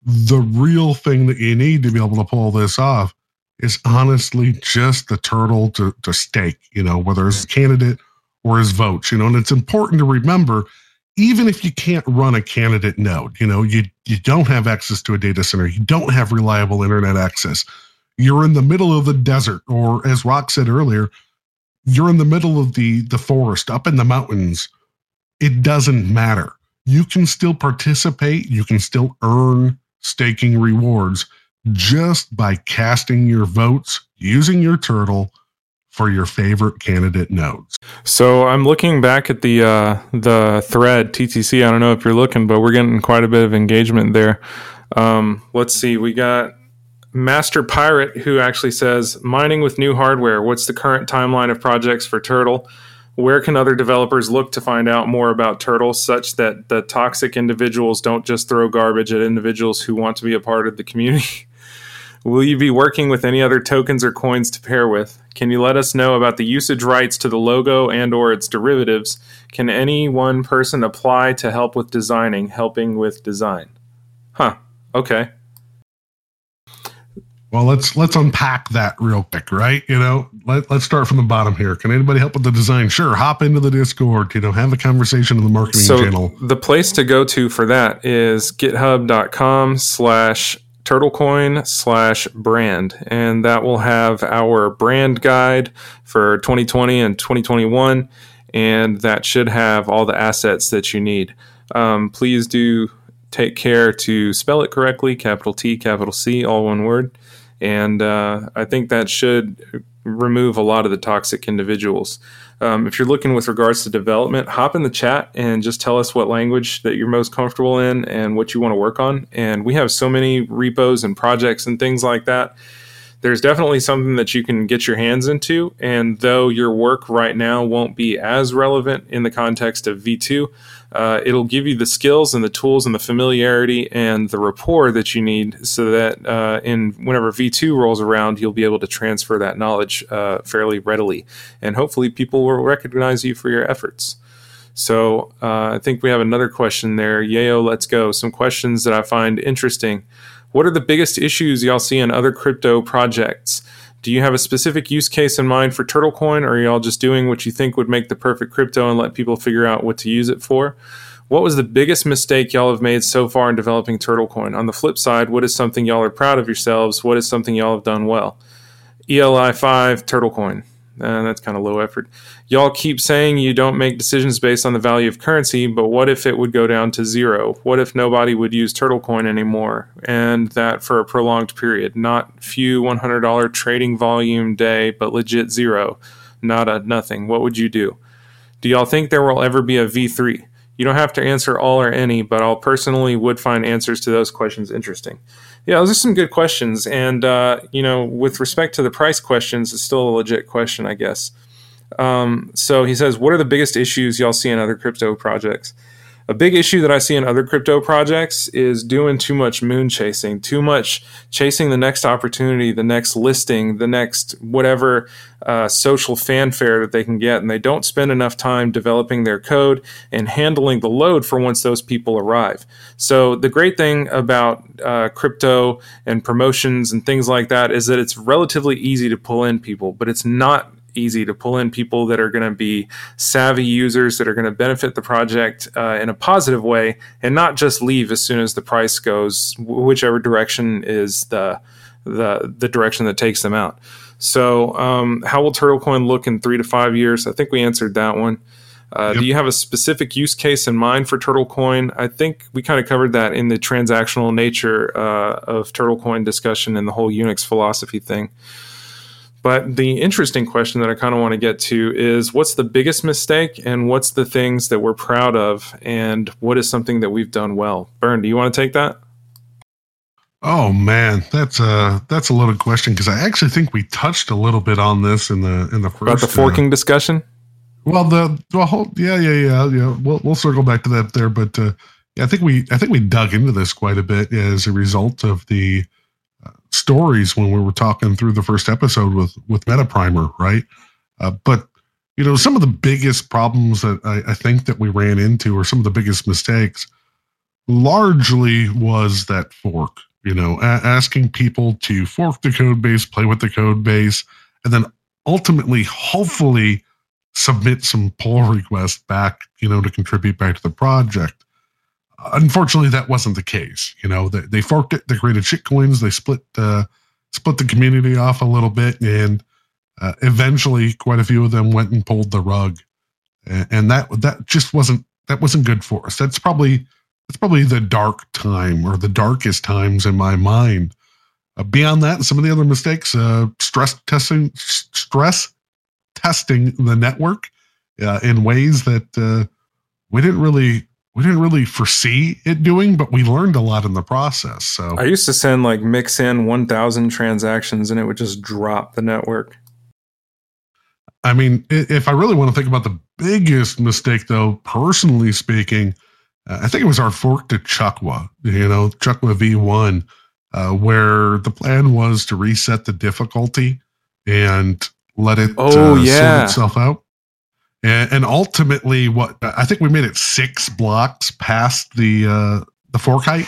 The real thing that you need to be able to pull this off is honestly just the turtle to, to stake, you know, whether it's a candidate or his votes, you know, and it's important to remember, even if you can't run a candidate node, you know, you, you don't have access to a data center, you don't have reliable internet access, you're in the middle of the desert, or as Rock said earlier, you're in the middle of the, the forest, up in the mountains, it doesn't matter. You can still participate, you can still earn staking rewards just by casting your votes using your turtle for your favorite candidate nodes. So I'm looking back at the uh, the thread TTC. I don't know if you're looking, but we're getting quite a bit of engagement there. Um, let's see, we got Master Pirate who actually says mining with new hardware. What's the current timeline of projects for Turtle? Where can other developers look to find out more about Turtle, such that the toxic individuals don't just throw garbage at individuals who want to be a part of the community? [laughs] Will you be working with any other tokens or coins to pair with? Can you let us know about the usage rights to the logo and or its derivatives? Can any one person apply to help with designing, helping with design? Huh. Okay. Well, let's let's unpack that real quick, right? You know, let, let's start from the bottom here. Can anybody help with the design? Sure, hop into the Discord. You know, have a conversation in the marketing so channel. The place to go to for that is github.com/slash turtlecoin slash brand. And that will have our brand guide for 2020 and 2021 and that should have all the assets that you need. Um, please do take care to spell it correctly capital t capital c all one word. And uh, i think that should remove a lot of the toxic individuals um, if you're looking with regards to development, hop in the chat and just tell us what language that you're most comfortable in and what you want to work on. And we have so many repos and projects and things like that. There's definitely something that you can get your hands into. And though your work right now won't be as relevant in the context of V2, uh, it'll give you the skills and the tools and the familiarity and the rapport that you need so that uh, in whenever V2 rolls around, you'll be able to transfer that knowledge uh, fairly readily. And hopefully, people will recognize you for your efforts. So uh, I think we have another question there. Yayo, let's go. Some questions that I find interesting. What are the biggest issues y'all see in other crypto projects? Do you have a specific use case in mind for TurtleCoin, or are y'all just doing what you think would make the perfect crypto and let people figure out what to use it for? What was the biggest mistake y'all have made so far in developing TurtleCoin? On the flip side, what is something y'all are proud of yourselves? What is something y'all have done well? ELI5 TurtleCoin. Uh, that's kind of low effort. Y'all keep saying you don't make decisions based on the value of currency, but what if it would go down to zero? What if nobody would use Turtle Coin anymore? And that for a prolonged period, not few $100 trading volume day, but legit zero, not a nothing. What would you do? Do y'all think there will ever be a V3? You don't have to answer all or any, but I'll personally would find answers to those questions interesting. Yeah, those are some good questions. And, uh, you know, with respect to the price questions, it's still a legit question, I guess. Um, so he says, What are the biggest issues y'all see in other crypto projects? A big issue that I see in other crypto projects is doing too much moon chasing, too much chasing the next opportunity, the next listing, the next whatever uh, social fanfare that they can get. And they don't spend enough time developing their code and handling the load for once those people arrive. So, the great thing about uh, crypto and promotions and things like that is that it's relatively easy to pull in people, but it's not easy to pull in people that are going to be savvy users that are going to benefit the project uh, in a positive way and not just leave as soon as the price goes whichever direction is the the the direction that takes them out so um, how will turtlecoin look in three to five years i think we answered that one uh, yep. Do you have a specific use case in mind for TurtleCoin? I think we kind of covered that in the transactional nature uh, of TurtleCoin discussion and the whole Unix philosophy thing. But the interesting question that I kind of want to get to is what's the biggest mistake and what's the things that we're proud of and what is something that we've done well? Burn, do you want to take that? Oh man, that's a that's a loaded question because I actually think we touched a little bit on this in the in the first about the forking uh, discussion. Well, the the whole yeah yeah yeah yeah we'll we'll circle back to that there, but uh, yeah, I think we I think we dug into this quite a bit as a result of the stories when we were talking through the first episode with with MetaPrimer, right? Uh, but you know, some of the biggest problems that I, I, think that we ran into, or some of the biggest mistakes, largely was that fork. You know, a- asking people to fork the code base, play with the code base, and then ultimately, hopefully, submit some pull requests back. You know, to contribute back to the project unfortunately, that wasn't the case. You know, they, they forked it, they created shitcoins, they split uh, split the community off a little bit, and uh, eventually, quite a few of them went and pulled the rug, and, and that that just wasn't that wasn't good for us. That's probably that's probably the dark time or the darkest times in my mind. Uh, beyond that, some of the other mistakes, uh, stress testing, stress testing the network uh, in ways that uh, we didn't really we didn't really foresee it doing, but we learned a lot in the process. So I used to send like mix in 1,000 transactions and it would just drop the network. I mean, if I really want to think about the biggest mistake, though, personally speaking, uh, I think it was our fork to Chukwa, you know, Chukwa V1, uh, where the plan was to reset the difficulty and let it oh, uh, yeah. sort itself out. And, and ultimately, what I think we made it six blocks past the uh, the fork height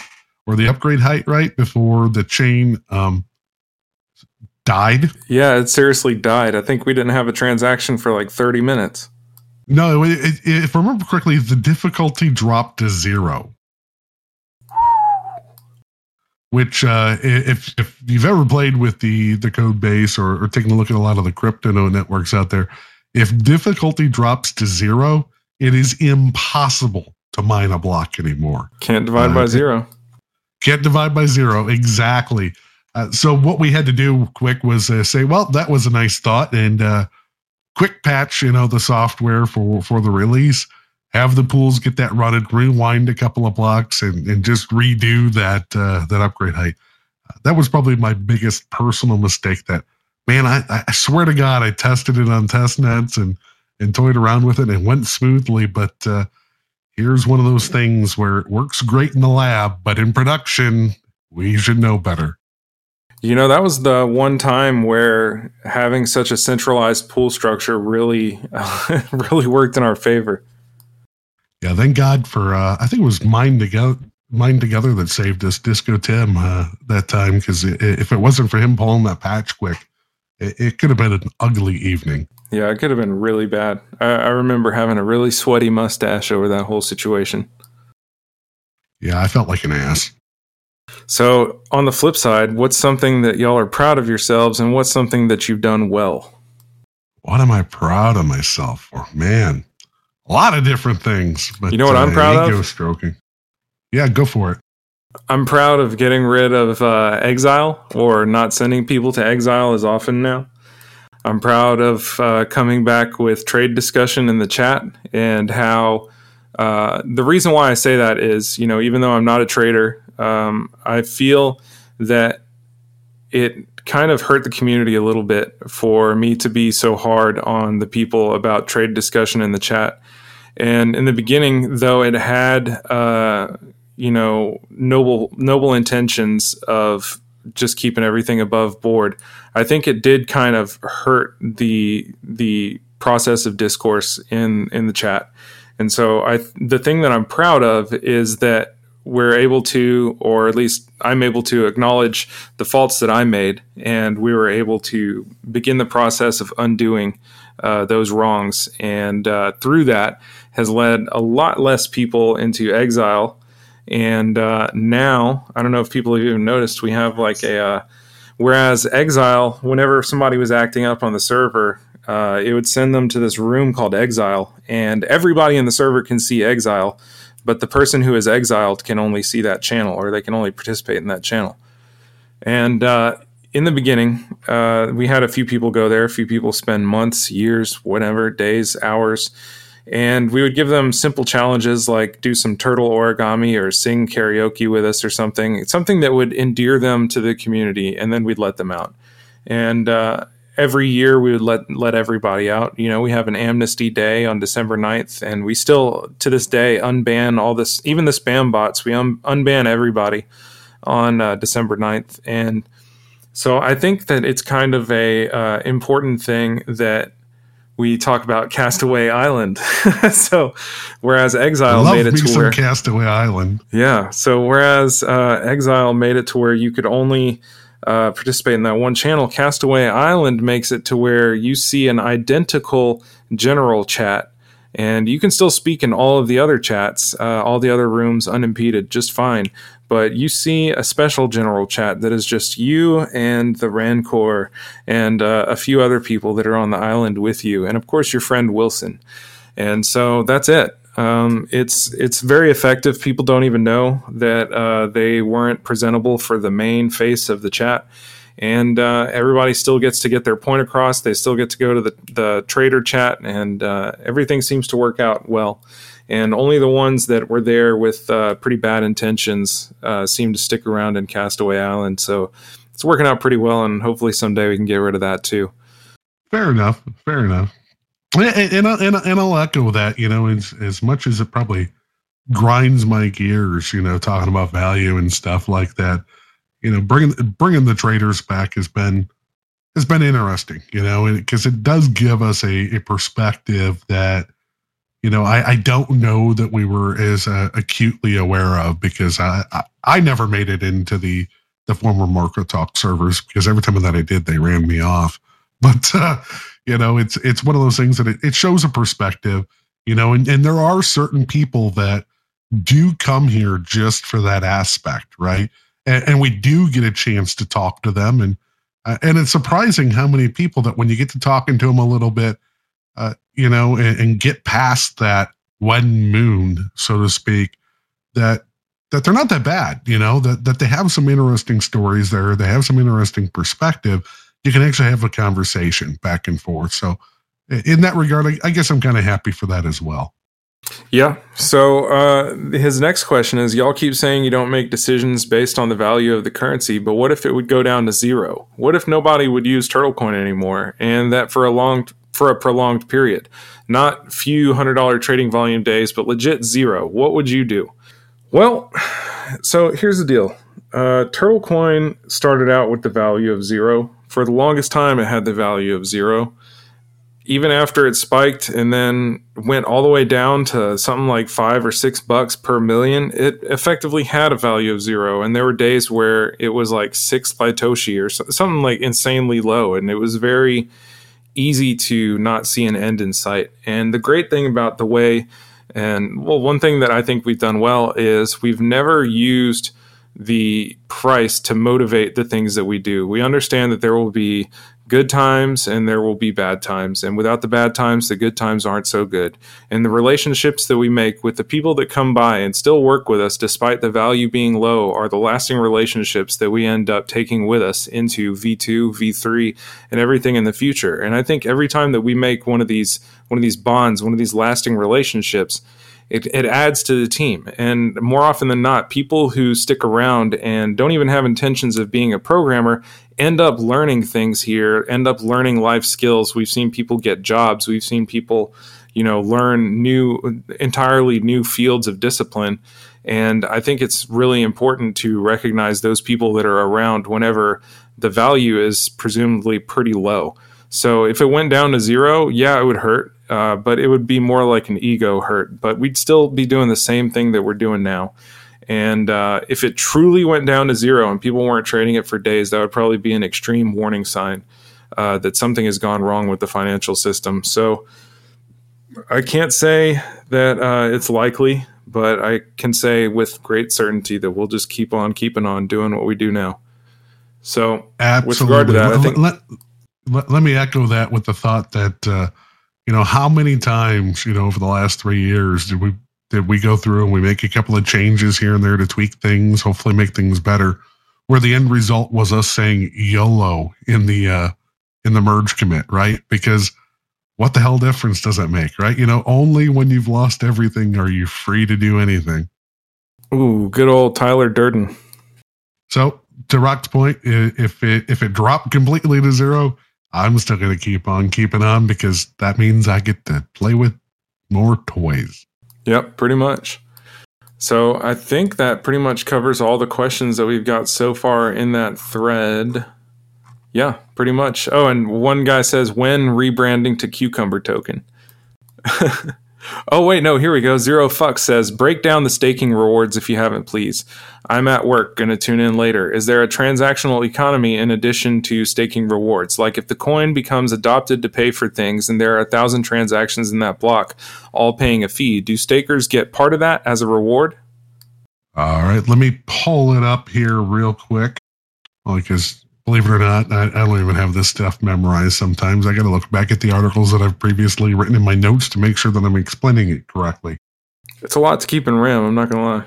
or the upgrade height, right before the chain um, died. Yeah, it seriously died. I think we didn't have a transaction for like thirty minutes. No, it, it, if I remember correctly, the difficulty dropped to zero. Which, uh, if if you've ever played with the the code base or, or taken a look at a lot of the crypto networks out there, if difficulty drops to zero, it is impossible to mine a block anymore. Can't divide uh, by zero. Can't divide by zero. Exactly. Uh, so what we had to do quick was uh, say, well, that was a nice thought, and uh, quick patch, you know, the software for for the release. Have the pools get that running, rewind a couple of blocks, and, and just redo that uh, that upgrade height. that was probably my biggest personal mistake that man, I, I swear to God, I tested it on test nets and, and toyed around with it and it went smoothly. But uh, here's one of those things where it works great in the lab, but in production, we should know better. You know, that was the one time where having such a centralized pool structure really, [laughs] really worked in our favor. Yeah, thank God for uh, I think it was Mind Together, Mind Together that saved us, Disco Tim, uh, that time because if it wasn't for him pulling that patch quick, it, it could have been an ugly evening. Yeah, it could have been really bad. I, I remember having a really sweaty mustache over that whole situation. Yeah, I felt like an ass. So, on the flip side, what's something that y'all are proud of yourselves and what's something that you've done well? What am I proud of myself for? Man, a lot of different things. But you know what uh, I'm proud of? stroking. Yeah, go for it. I'm proud of getting rid of uh, exile or not sending people to exile as often now. I'm proud of uh, coming back with trade discussion in the chat and how uh, the reason why I say that is, you know, even though I'm not a trader, um, I feel that it kind of hurt the community a little bit for me to be so hard on the people about trade discussion in the chat And in the beginning, though, it had uh, you know noble noble intentions of just keeping everything above board. I think it did kind of hurt the the process of discourse in in the chat. And so I the thing that I'm proud of is that we're able to, or at least I'm able to acknowledge the faults that I made, and we were able to begin the process of undoing uh, those wrongs. And uh, through that, has led a lot less people into exile. And uh, now, I don't know if people have even noticed, we have like a. Uh, whereas exile, whenever somebody was acting up on the server, uh, it would send them to this room called exile, and everybody in the server can see exile but the person who is exiled can only see that channel or they can only participate in that channel. And uh, in the beginning, uh, we had a few people go there, a few people spend months, years, whatever, days, hours. And we would give them simple challenges like do some turtle origami or sing karaoke with us or something, something that would endear them to the community. And then we'd let them out. And uh, every year we would let let everybody out. You know, we have an amnesty day on December 9th, and we still to this day unban all this, even the spam bots. We un- unban everybody on uh, December 9th, and so I think that it's kind of a uh, important thing that we talk about Castaway Island. [laughs] so whereas Exile made it to where Castaway Island, yeah. So whereas uh, Exile made it to where you could only uh, participate in that one channel. Castaway Island makes it to where you see an identical general chat, and you can still speak in all of the other chats, uh, all the other rooms unimpeded, just fine. But you see a special general chat that is just you and the Rancor and uh, a few other people that are on the island with you, and of course your friend Wilson. And so that's it. Um, it's it's very effective. People don't even know that uh, they weren't presentable for the main face of the chat, and uh, everybody still gets to get their point across. They still get to go to the the trader chat, and uh, everything seems to work out well. And only the ones that were there with uh, pretty bad intentions uh, seem to stick around in Castaway Island. So it's working out pretty well, and hopefully someday we can get rid of that too. Fair enough. Fair enough. And, and, and, and I'll echo that, you know, as, as much as it probably grinds my gears, you know, talking about value and stuff like that, you know, bringing, bringing the traders back has been, has been interesting, you know, because it does give us a, a perspective that, you know, I, I don't know that we were as uh, acutely aware of because I, I, I never made it into the the former Market Talk servers because every time that I did, they ran me off. [laughs] But uh, you know, it's it's one of those things that it, it shows a perspective, you know, and, and there are certain people that do come here just for that aspect, right? And, and we do get a chance to talk to them, and uh, and it's surprising how many people that when you get to talking to them a little bit, uh, you know, and, and get past that one moon, so to speak, that that they're not that bad, you know, that that they have some interesting stories there, they have some interesting perspective you can actually have a conversation back and forth. So, in that regard, I, I guess I'm kind of happy for that as well. Yeah. So uh, his next question is: Y'all keep saying you don't make decisions based on the value of the currency, but what if it would go down to zero? What if nobody would use Turtle Coin anymore, and that for a long for a prolonged period, not few hundred dollar trading volume days, but legit zero? What would you do? Well, so here's the deal. Uh, Turtle Coin started out with the value of zero for the longest time, it had the value of zero. Even after it spiked and then went all the way down to something like five or six bucks per million, it effectively had a value of zero. And there were days where it was like six Satoshi or something like insanely low. And it was very easy to not see an end in sight. And the great thing about the way, and well, one thing that I think we've done well is we've never used the price to motivate the things that we do. We understand that there will be good times and there will be bad times. And without the bad times, the good times aren't so good. And the relationships that we make with the people that come by and still work with us despite the value being low are the lasting relationships that we end up taking with us into V2, V3, and everything in the future. And I think every time that we make one of these one of these bonds, one of these lasting relationships, it, it adds to the team. And more often than not, people who stick around and don't even have intentions of being a programmer end up learning things here, end up learning life skills. We've seen people get jobs. We've seen people you know, learn new, entirely new fields of discipline. And I think it's really important to recognize those people that are around whenever the value is presumably pretty low. So if it went down to zero, yeah, it would hurt, uh, but it would be more like an ego hurt. But we'd still be doing the same thing that we're doing now. And uh, if it truly went down to zero and people weren't trading it for days, that would probably be an extreme warning sign uh, that something has gone wrong with the financial system. So I can't say that uh, it's likely, but I can say with great certainty that we'll just keep on keeping on doing what we do now. So, Absolutely. with regard to that, I think. Let, let, let me echo that with the thought that, uh, you know, how many times, you know, over the last three years did we did we go through and we make a couple of changes here and there to tweak things, hopefully make things better, where the end result was us saying YOLO in the uh, in the merge commit, right? Because what the hell difference does that make, right? You know, only when you've lost everything are you free to do anything. Ooh, good old Tyler Durden. So to Rock's point, if it if it dropped completely to zero, I'm still going to keep on keeping on because that means I get to play with more toys. Yep, pretty much. So I think that pretty much covers all the questions that we've got so far in that thread. Yeah, pretty much. Oh, and one guy says when rebranding to Cucumber Token. [laughs] oh wait, no, here we go. Zero Fuck says break down the staking rewards if you haven't, please. I'm at work, gonna tune in later. Is there a transactional economy in addition to staking rewards? Like if the coin becomes adopted to pay for things and there are a thousand transactions in that block, all paying a fee, do stakers get part of that as a reward? All right, let me pull it up here real quick. Because believe it or not, I, I, don't even have this stuff memorized sometimes. I got to look back at the articles that I've previously written in my notes to make sure that I'm explaining it correctly. It's a lot to keep in RAM, I'm not going to lie.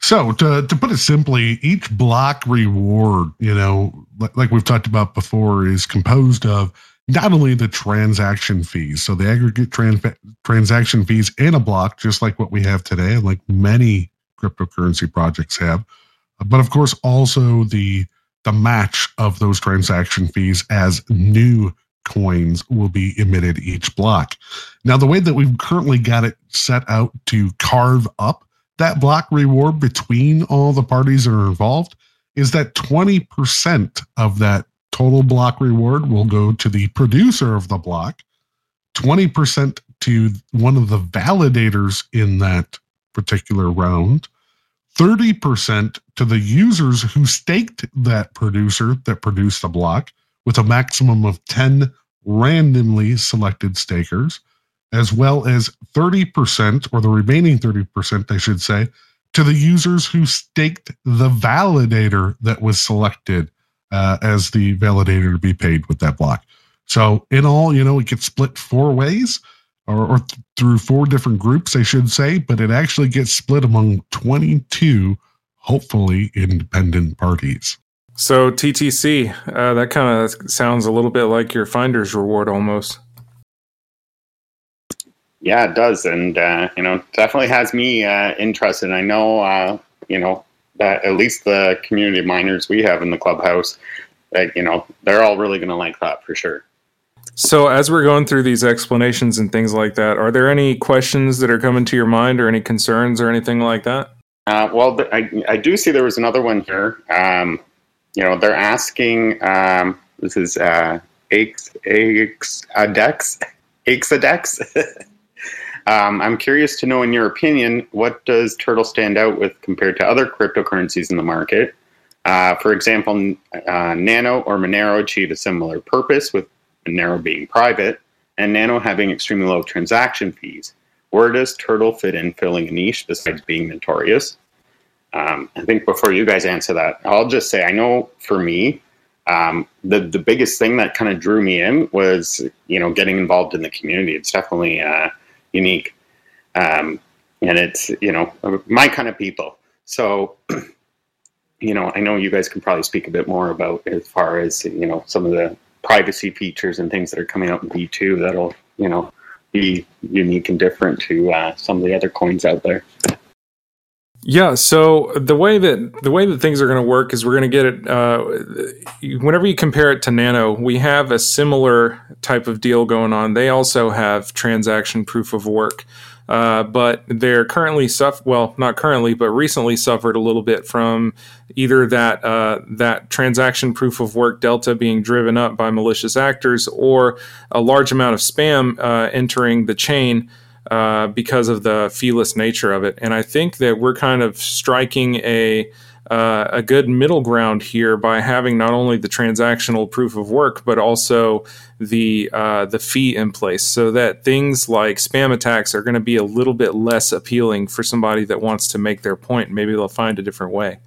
So to, to put it simply, each block reward, you know, like we've talked about before, is composed of not only the transaction fees, so the aggregate trans- transaction fees in a block, just like what we have today, like many cryptocurrency projects have, but of course also the the match of those transaction fees as new coins will be emitted each block. Now, the way that we've currently got it set out to carve up that block reward between all the parties that are involved is that 20% of that total block reward will go to the producer of the block, 20% to one of the validators in that particular round, 30% to the users who staked that producer that produced a block, with a maximum of 10 randomly selected stakers, as well as 30%, or the remaining 30%, I should say, to the users who staked the validator that was selected uh, as the validator to be paid with that block. So, in all, you know, it gets split four ways or, or th- through four different groups, I should say, but it actually gets split among 22, hopefully, independent parties. So, TTC, uh, that kind of sounds a little bit like your finder's reward almost. Yeah, it does, and uh, you know, definitely has me uh, interested. I know, uh, you know, that at least the community of miners we have in the clubhouse, that you know, they're all really going to like that for sure. So, as we're going through these explanations and things like that, are there any questions that are coming to your mind, or any concerns, or anything like that? Uh, well, I, I do see there was another one here. Um, you know, they're asking. Um, this is uh, Aix, Aix, Adex, Aixadex. [laughs] Um, I'm curious to know, in your opinion, what does Turtle stand out with compared to other cryptocurrencies in the market? Uh, for example, uh, Nano or Monero achieve a similar purpose, with Monero being private and Nano having extremely low transaction fees. Where does Turtle fit in filling a niche besides being notorious? Um, I think before you guys answer that, I'll just say I know for me, um, the the biggest thing that kind of drew me in was you know getting involved in the community. It's definitely uh, unique. Um, and it's, you know, my kind of people. So, [clears throat] you know, I know you guys can probably speak a bit more about as far as, you know, some of the privacy features and things that are coming out in V2 that'll, you know, be unique and different to uh, some of the other coins out there. Yeah. So the way that the way that things are going to work is we're going to get it. Uh, whenever you compare it to Nano, we have a similar type of deal going on. They also have transaction proof of work. Uh, but they're currently suffer well, not currently, but recently suffered a little bit from either that uh, that transaction proof of work delta being driven up by malicious actors or a large amount of spam uh, entering the chain uh, because of the feeless nature of it. And I think that we're kind of striking a uh, a good middle ground here by having not only the transactional proof of work but also the uh, the fee in place, so that things like spam attacks are going to be a little bit less appealing for somebody that wants to make their point. Maybe they'll find a different way.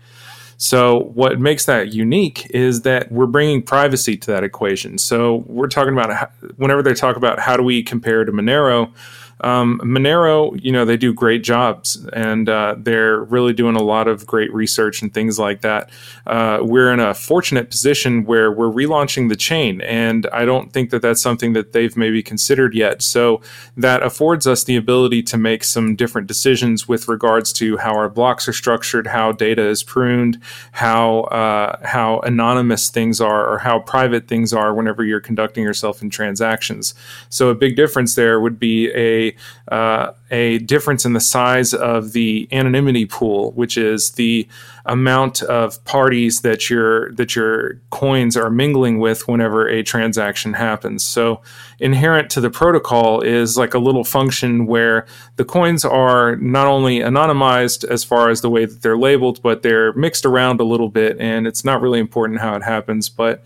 So, what makes that unique is that we're bringing privacy to that equation. So, we're talking about whenever they talk about how do we compare to Monero, um, Monero, you know, they do great jobs and uh, they're really doing a lot of great research and things like that. Uh, we're in a fortunate position where we're relaunching the chain, and I don't think that that's something that they've maybe considered yet. So that affords us the ability to make some different decisions with regards to how our blocks are structured, how data is pruned, how uh, how anonymous things are, or how private things are whenever you're conducting yourself in transactions. So a big difference there would be a uh, a difference in the size of the anonymity pool, which is the amount of parties that your that your coins are mingling with whenever a transaction happens. So inherent to the protocol is like a little function where the coins are not only anonymized as far as the way that they're labeled, but they're mixed around a little bit, and it's not really important how it happens, but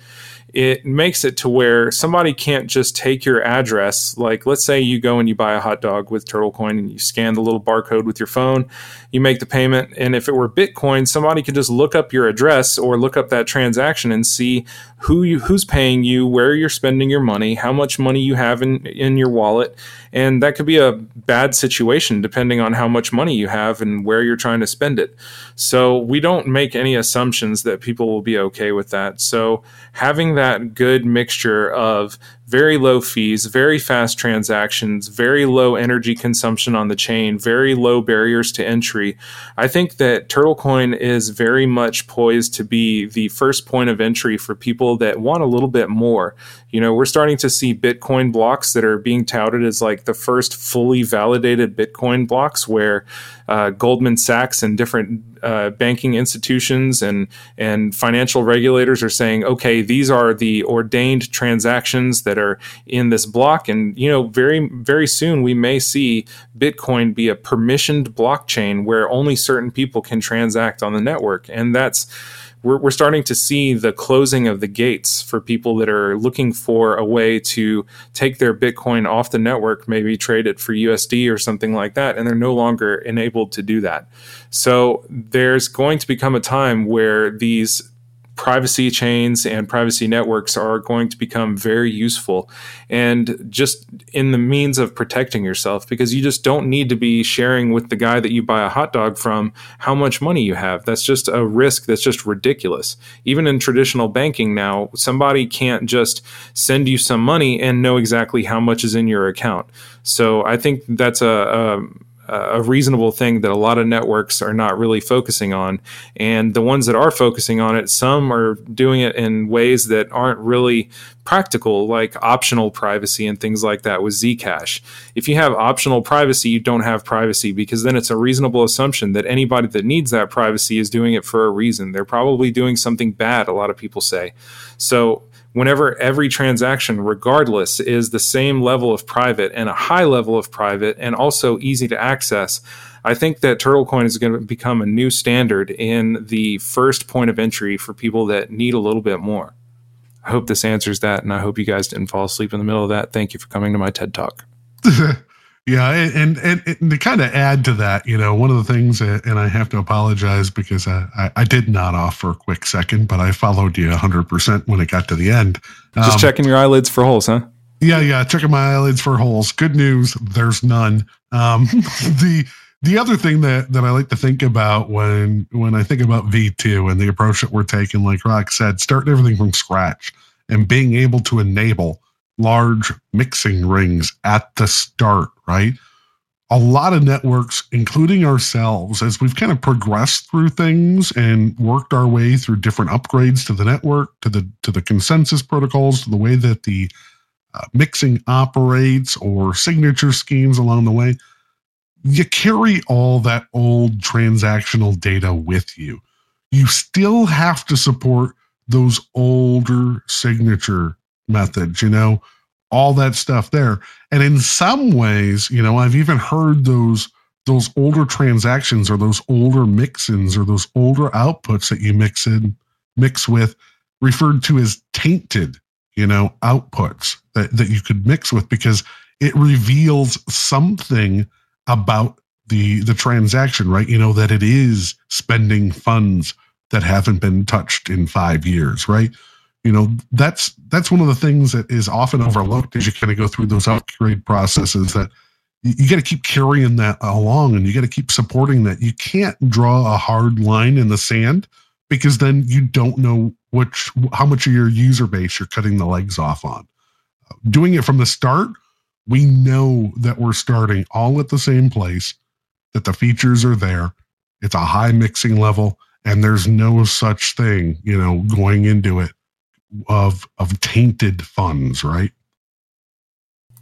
it makes it to where somebody can't just take your address. Like, let's say you go and you buy a hot dog with Turtle Coin and you scan the little barcode with your phone, you make the payment. And if it were Bitcoin, somebody could just look up your address or look up that transaction and see who you, who's paying you, where you're spending your money, how much money you have in, in your wallet. And that could be a bad situation depending on how much money you have and where you're trying to spend it. So we don't make any assumptions that people will be okay with that. So having that good mixture of very low fees, very fast transactions, very low energy consumption on the chain, very low barriers to entry. I think that TurtleCoin is very much poised to be the first point of entry for people that want a little bit more. You know, we're starting to see Bitcoin blocks that are being touted as like the first fully validated Bitcoin blocks where uh, Goldman Sachs and different uh, banking institutions and and financial regulators are saying, okay, these are the ordained transactions that are in this block, and you know, very very soon we may see Bitcoin be a permissioned blockchain where only certain people can transact on the network, and that's we're, we're starting to see the closing of the gates for people that are looking for a way to take their Bitcoin off the network, maybe trade it for USD or something like that, and they're no longer enabled to do that. So there's going to become a time where these privacy chains and privacy networks are going to become very useful. And just in the means of protecting yourself because you just don't need to be sharing with the guy that you buy a hot dog from how much money you have. That's just a risk that's just ridiculous. Even in traditional banking now somebody can't just send you some money and know exactly how much is in your account. So i think that's a, a a reasonable thing that a lot of networks are not really focusing on. And the ones that are focusing on it, some are doing it in ways that aren't really practical, like optional privacy and things like that with Zcash. If you have optional privacy, you don't have privacy because then it's a reasonable assumption that anybody that needs that privacy is doing it for a reason. They're probably doing something bad, a lot of people say. So whenever every transaction, regardless, is the same level of private and a high level of private and also easy to access, I think that TurtleCoin is going to become a new standard in the first point of entry for people that need a little bit more. I hope this answers that, and I hope you guys didn't fall asleep in the middle of that. Thank you for coming to my TED Talk. [laughs] Yeah, and, and, and to kind of add to that, you know, one of the things, and I have to apologize because I, I, I did nod off for a quick second, but I followed you 100% when it got to the end. Just um, checking your eyelids for holes, huh? Yeah, yeah, checking my eyelids for holes. Good news, there's none. Um, [laughs] the the other thing that that I like to think about when when I think about V2 and the approach that we're taking, like Rock said, starting everything from scratch and being able to enable large mixing rings at the start, right? a lot of networks, including ourselves, as we've kind of progressed through things and worked our way through different upgrades to the network, to the to the consensus protocols, to the way that the uh, mixing operates, or signature schemes along the way, you carry all that old transactional data with you. You still have to support those older signature methods, you know, all that stuff there. And in some ways, you know, I've even heard those those older transactions or those older mix-ins or those older outputs that you mix in mix with referred to as tainted, you know, outputs that, that you could mix with because it reveals something about the the transaction, right? You know, that it is spending funds that haven't been touched in five years, right? You know, that's that's one of the things that is often overlooked as you kind of go through those upgrade processes that you, you got to keep carrying that along and you got to keep supporting that. You can't draw a hard line in the sand because then you don't know which how much of your user base you're cutting the legs off on. Doing it from the start, we know that we're starting all at the same place, that the features are there. It's a high mixing level and there's no such thing, you know, going into it of of tainted funds, right?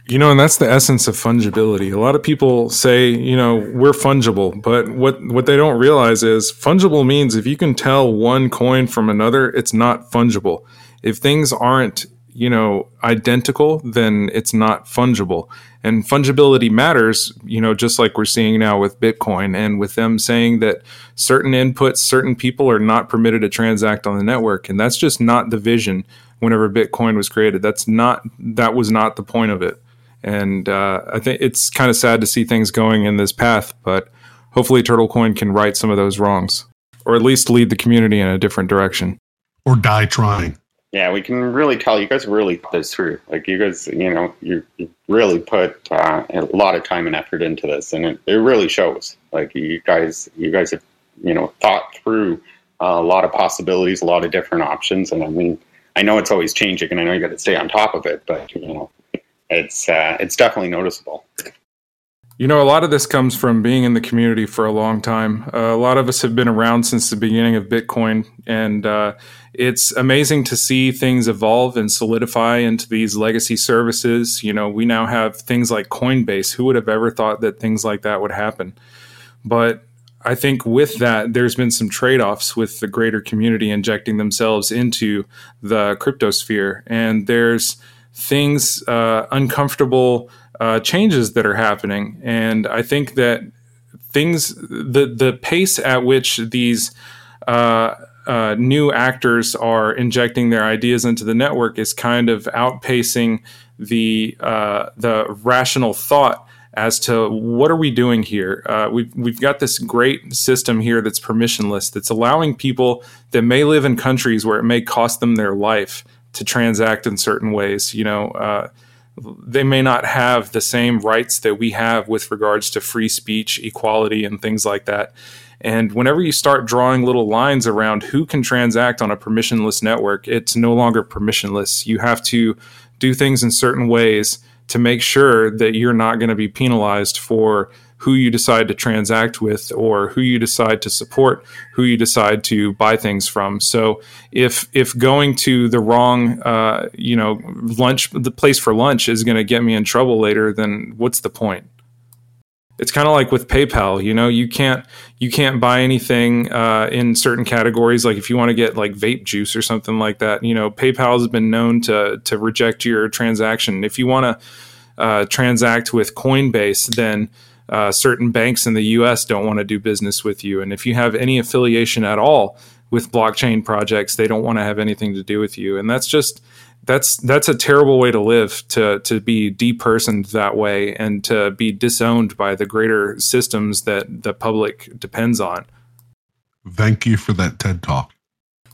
You know, and that's the essence of fungibility. A lot of people say, you know, we're fungible, but what what they don't realize is fungible means if you can tell one coin from another, it's not fungible. If things aren't you know identical then it's not fungible. And fungibility matters you know just like we're seeing now with bitcoin and with them saying that certain inputs certain people are not permitted to transact on the network. And that's just not the vision whenever bitcoin was created. That's not that was not the point of it. And uh, i think it's kind of sad to see things going in this path but hopefully turtlecoin can right some of those wrongs or at least lead the community in a different direction. Or die trying yeah, we can really tell you guys really put this through. Like you guys, you know, you, you really put uh, a lot of time and effort into this, and it, it really shows. Like you guys, you guys have, you know, thought through a lot of possibilities, a lot of different options, and I mean, I know it's always changing, and I know you got to stay on top of it, but you know, it's uh, it's definitely noticeable. You know, a lot of this comes from being in the community for a long time. Uh, a lot of us have been around since the beginning of Bitcoin, and uh, it's amazing to see things evolve and solidify into these legacy services. You know, we now have things like Coinbase. Who would have ever thought that things like that would happen? But I think with that, there's been some trade offs with the greater community injecting themselves into the crypto sphere, and there's things uh, uncomfortable uh, changes that are happening, and I think that things the the pace at which these uh, uh, new actors are injecting their ideas into the network is kind of outpacing the uh, the rational thought as to what are we doing here. Uh, we've we've got this great system here that's permissionless that's allowing people that may live in countries where it may cost them their life to transact in certain ways. You know uh, they may not have the same rights that we have with regards to free speech, equality, and things like that. And whenever you start drawing little lines around who can transact on a permissionless network, it's no longer permissionless. You have to do things in certain ways to make sure that you're not going to be penalized for who you decide to transact with or who you decide to support, who you decide to buy things from. So if if going to the wrong uh, you know lunch the place for lunch is going to get me in trouble later, then what's the point? It's kind of like with PayPal, you know, you can't you can't buy anything uh, in certain categories. Like if you want to get like vape juice or something like that, you know, PayPal has been known to to reject your transaction. If you want to uh, transact with Coinbase, then uh, certain banks in the US don't want to do business with you. And if you have any affiliation at all with blockchain projects, they don't want to have anything to do with you. And that's just that's that's a terrible way to live to to be depersoned that way and to be disowned by the greater systems that the public depends on. Thank you for that TED talk.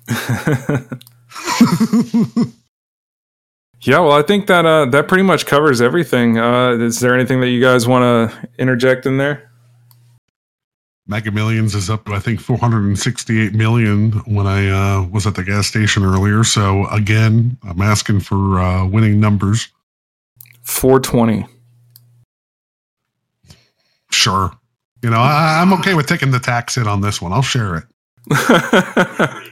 [laughs] Yeah, well, I think that uh, that pretty much covers everything. Uh, is there anything that you guys want to interject in there? Mega Millions is up to I think 468 million when I uh, was at the gas station earlier. So again, I'm asking for uh, winning numbers. 420. Sure. You know, I, I'm okay with taking the tax hit on this one. I'll share it. [laughs]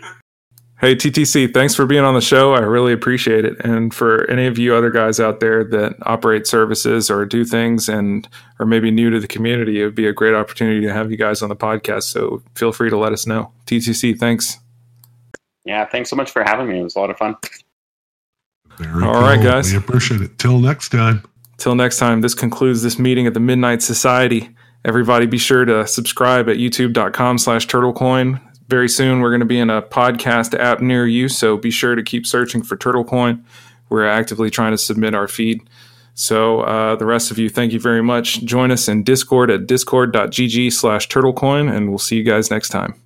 hey, TTC, thanks for being on the show. I really appreciate it. And for any of you other guys out there that operate services or do things and are maybe new to the community, it would be a great opportunity to have you guys on the podcast. So feel free to let us know. TTC, thanks. Yeah, thanks so much for having me. It was a lot of fun. Very All cool. right, guys. We appreciate it. Till next time. Till next time, this concludes this meeting at the Midnight Society. Everybody be sure to subscribe at youtube.com slash turtlecoin. Very soon, we're going to be in a podcast app near you, so be sure to keep searching for Turtlecoin. We're actively trying to submit our feed. So uh, the rest of you, thank you very much. Join us in Discord at discord.gg slash turtlecoin, and we'll see you guys next time.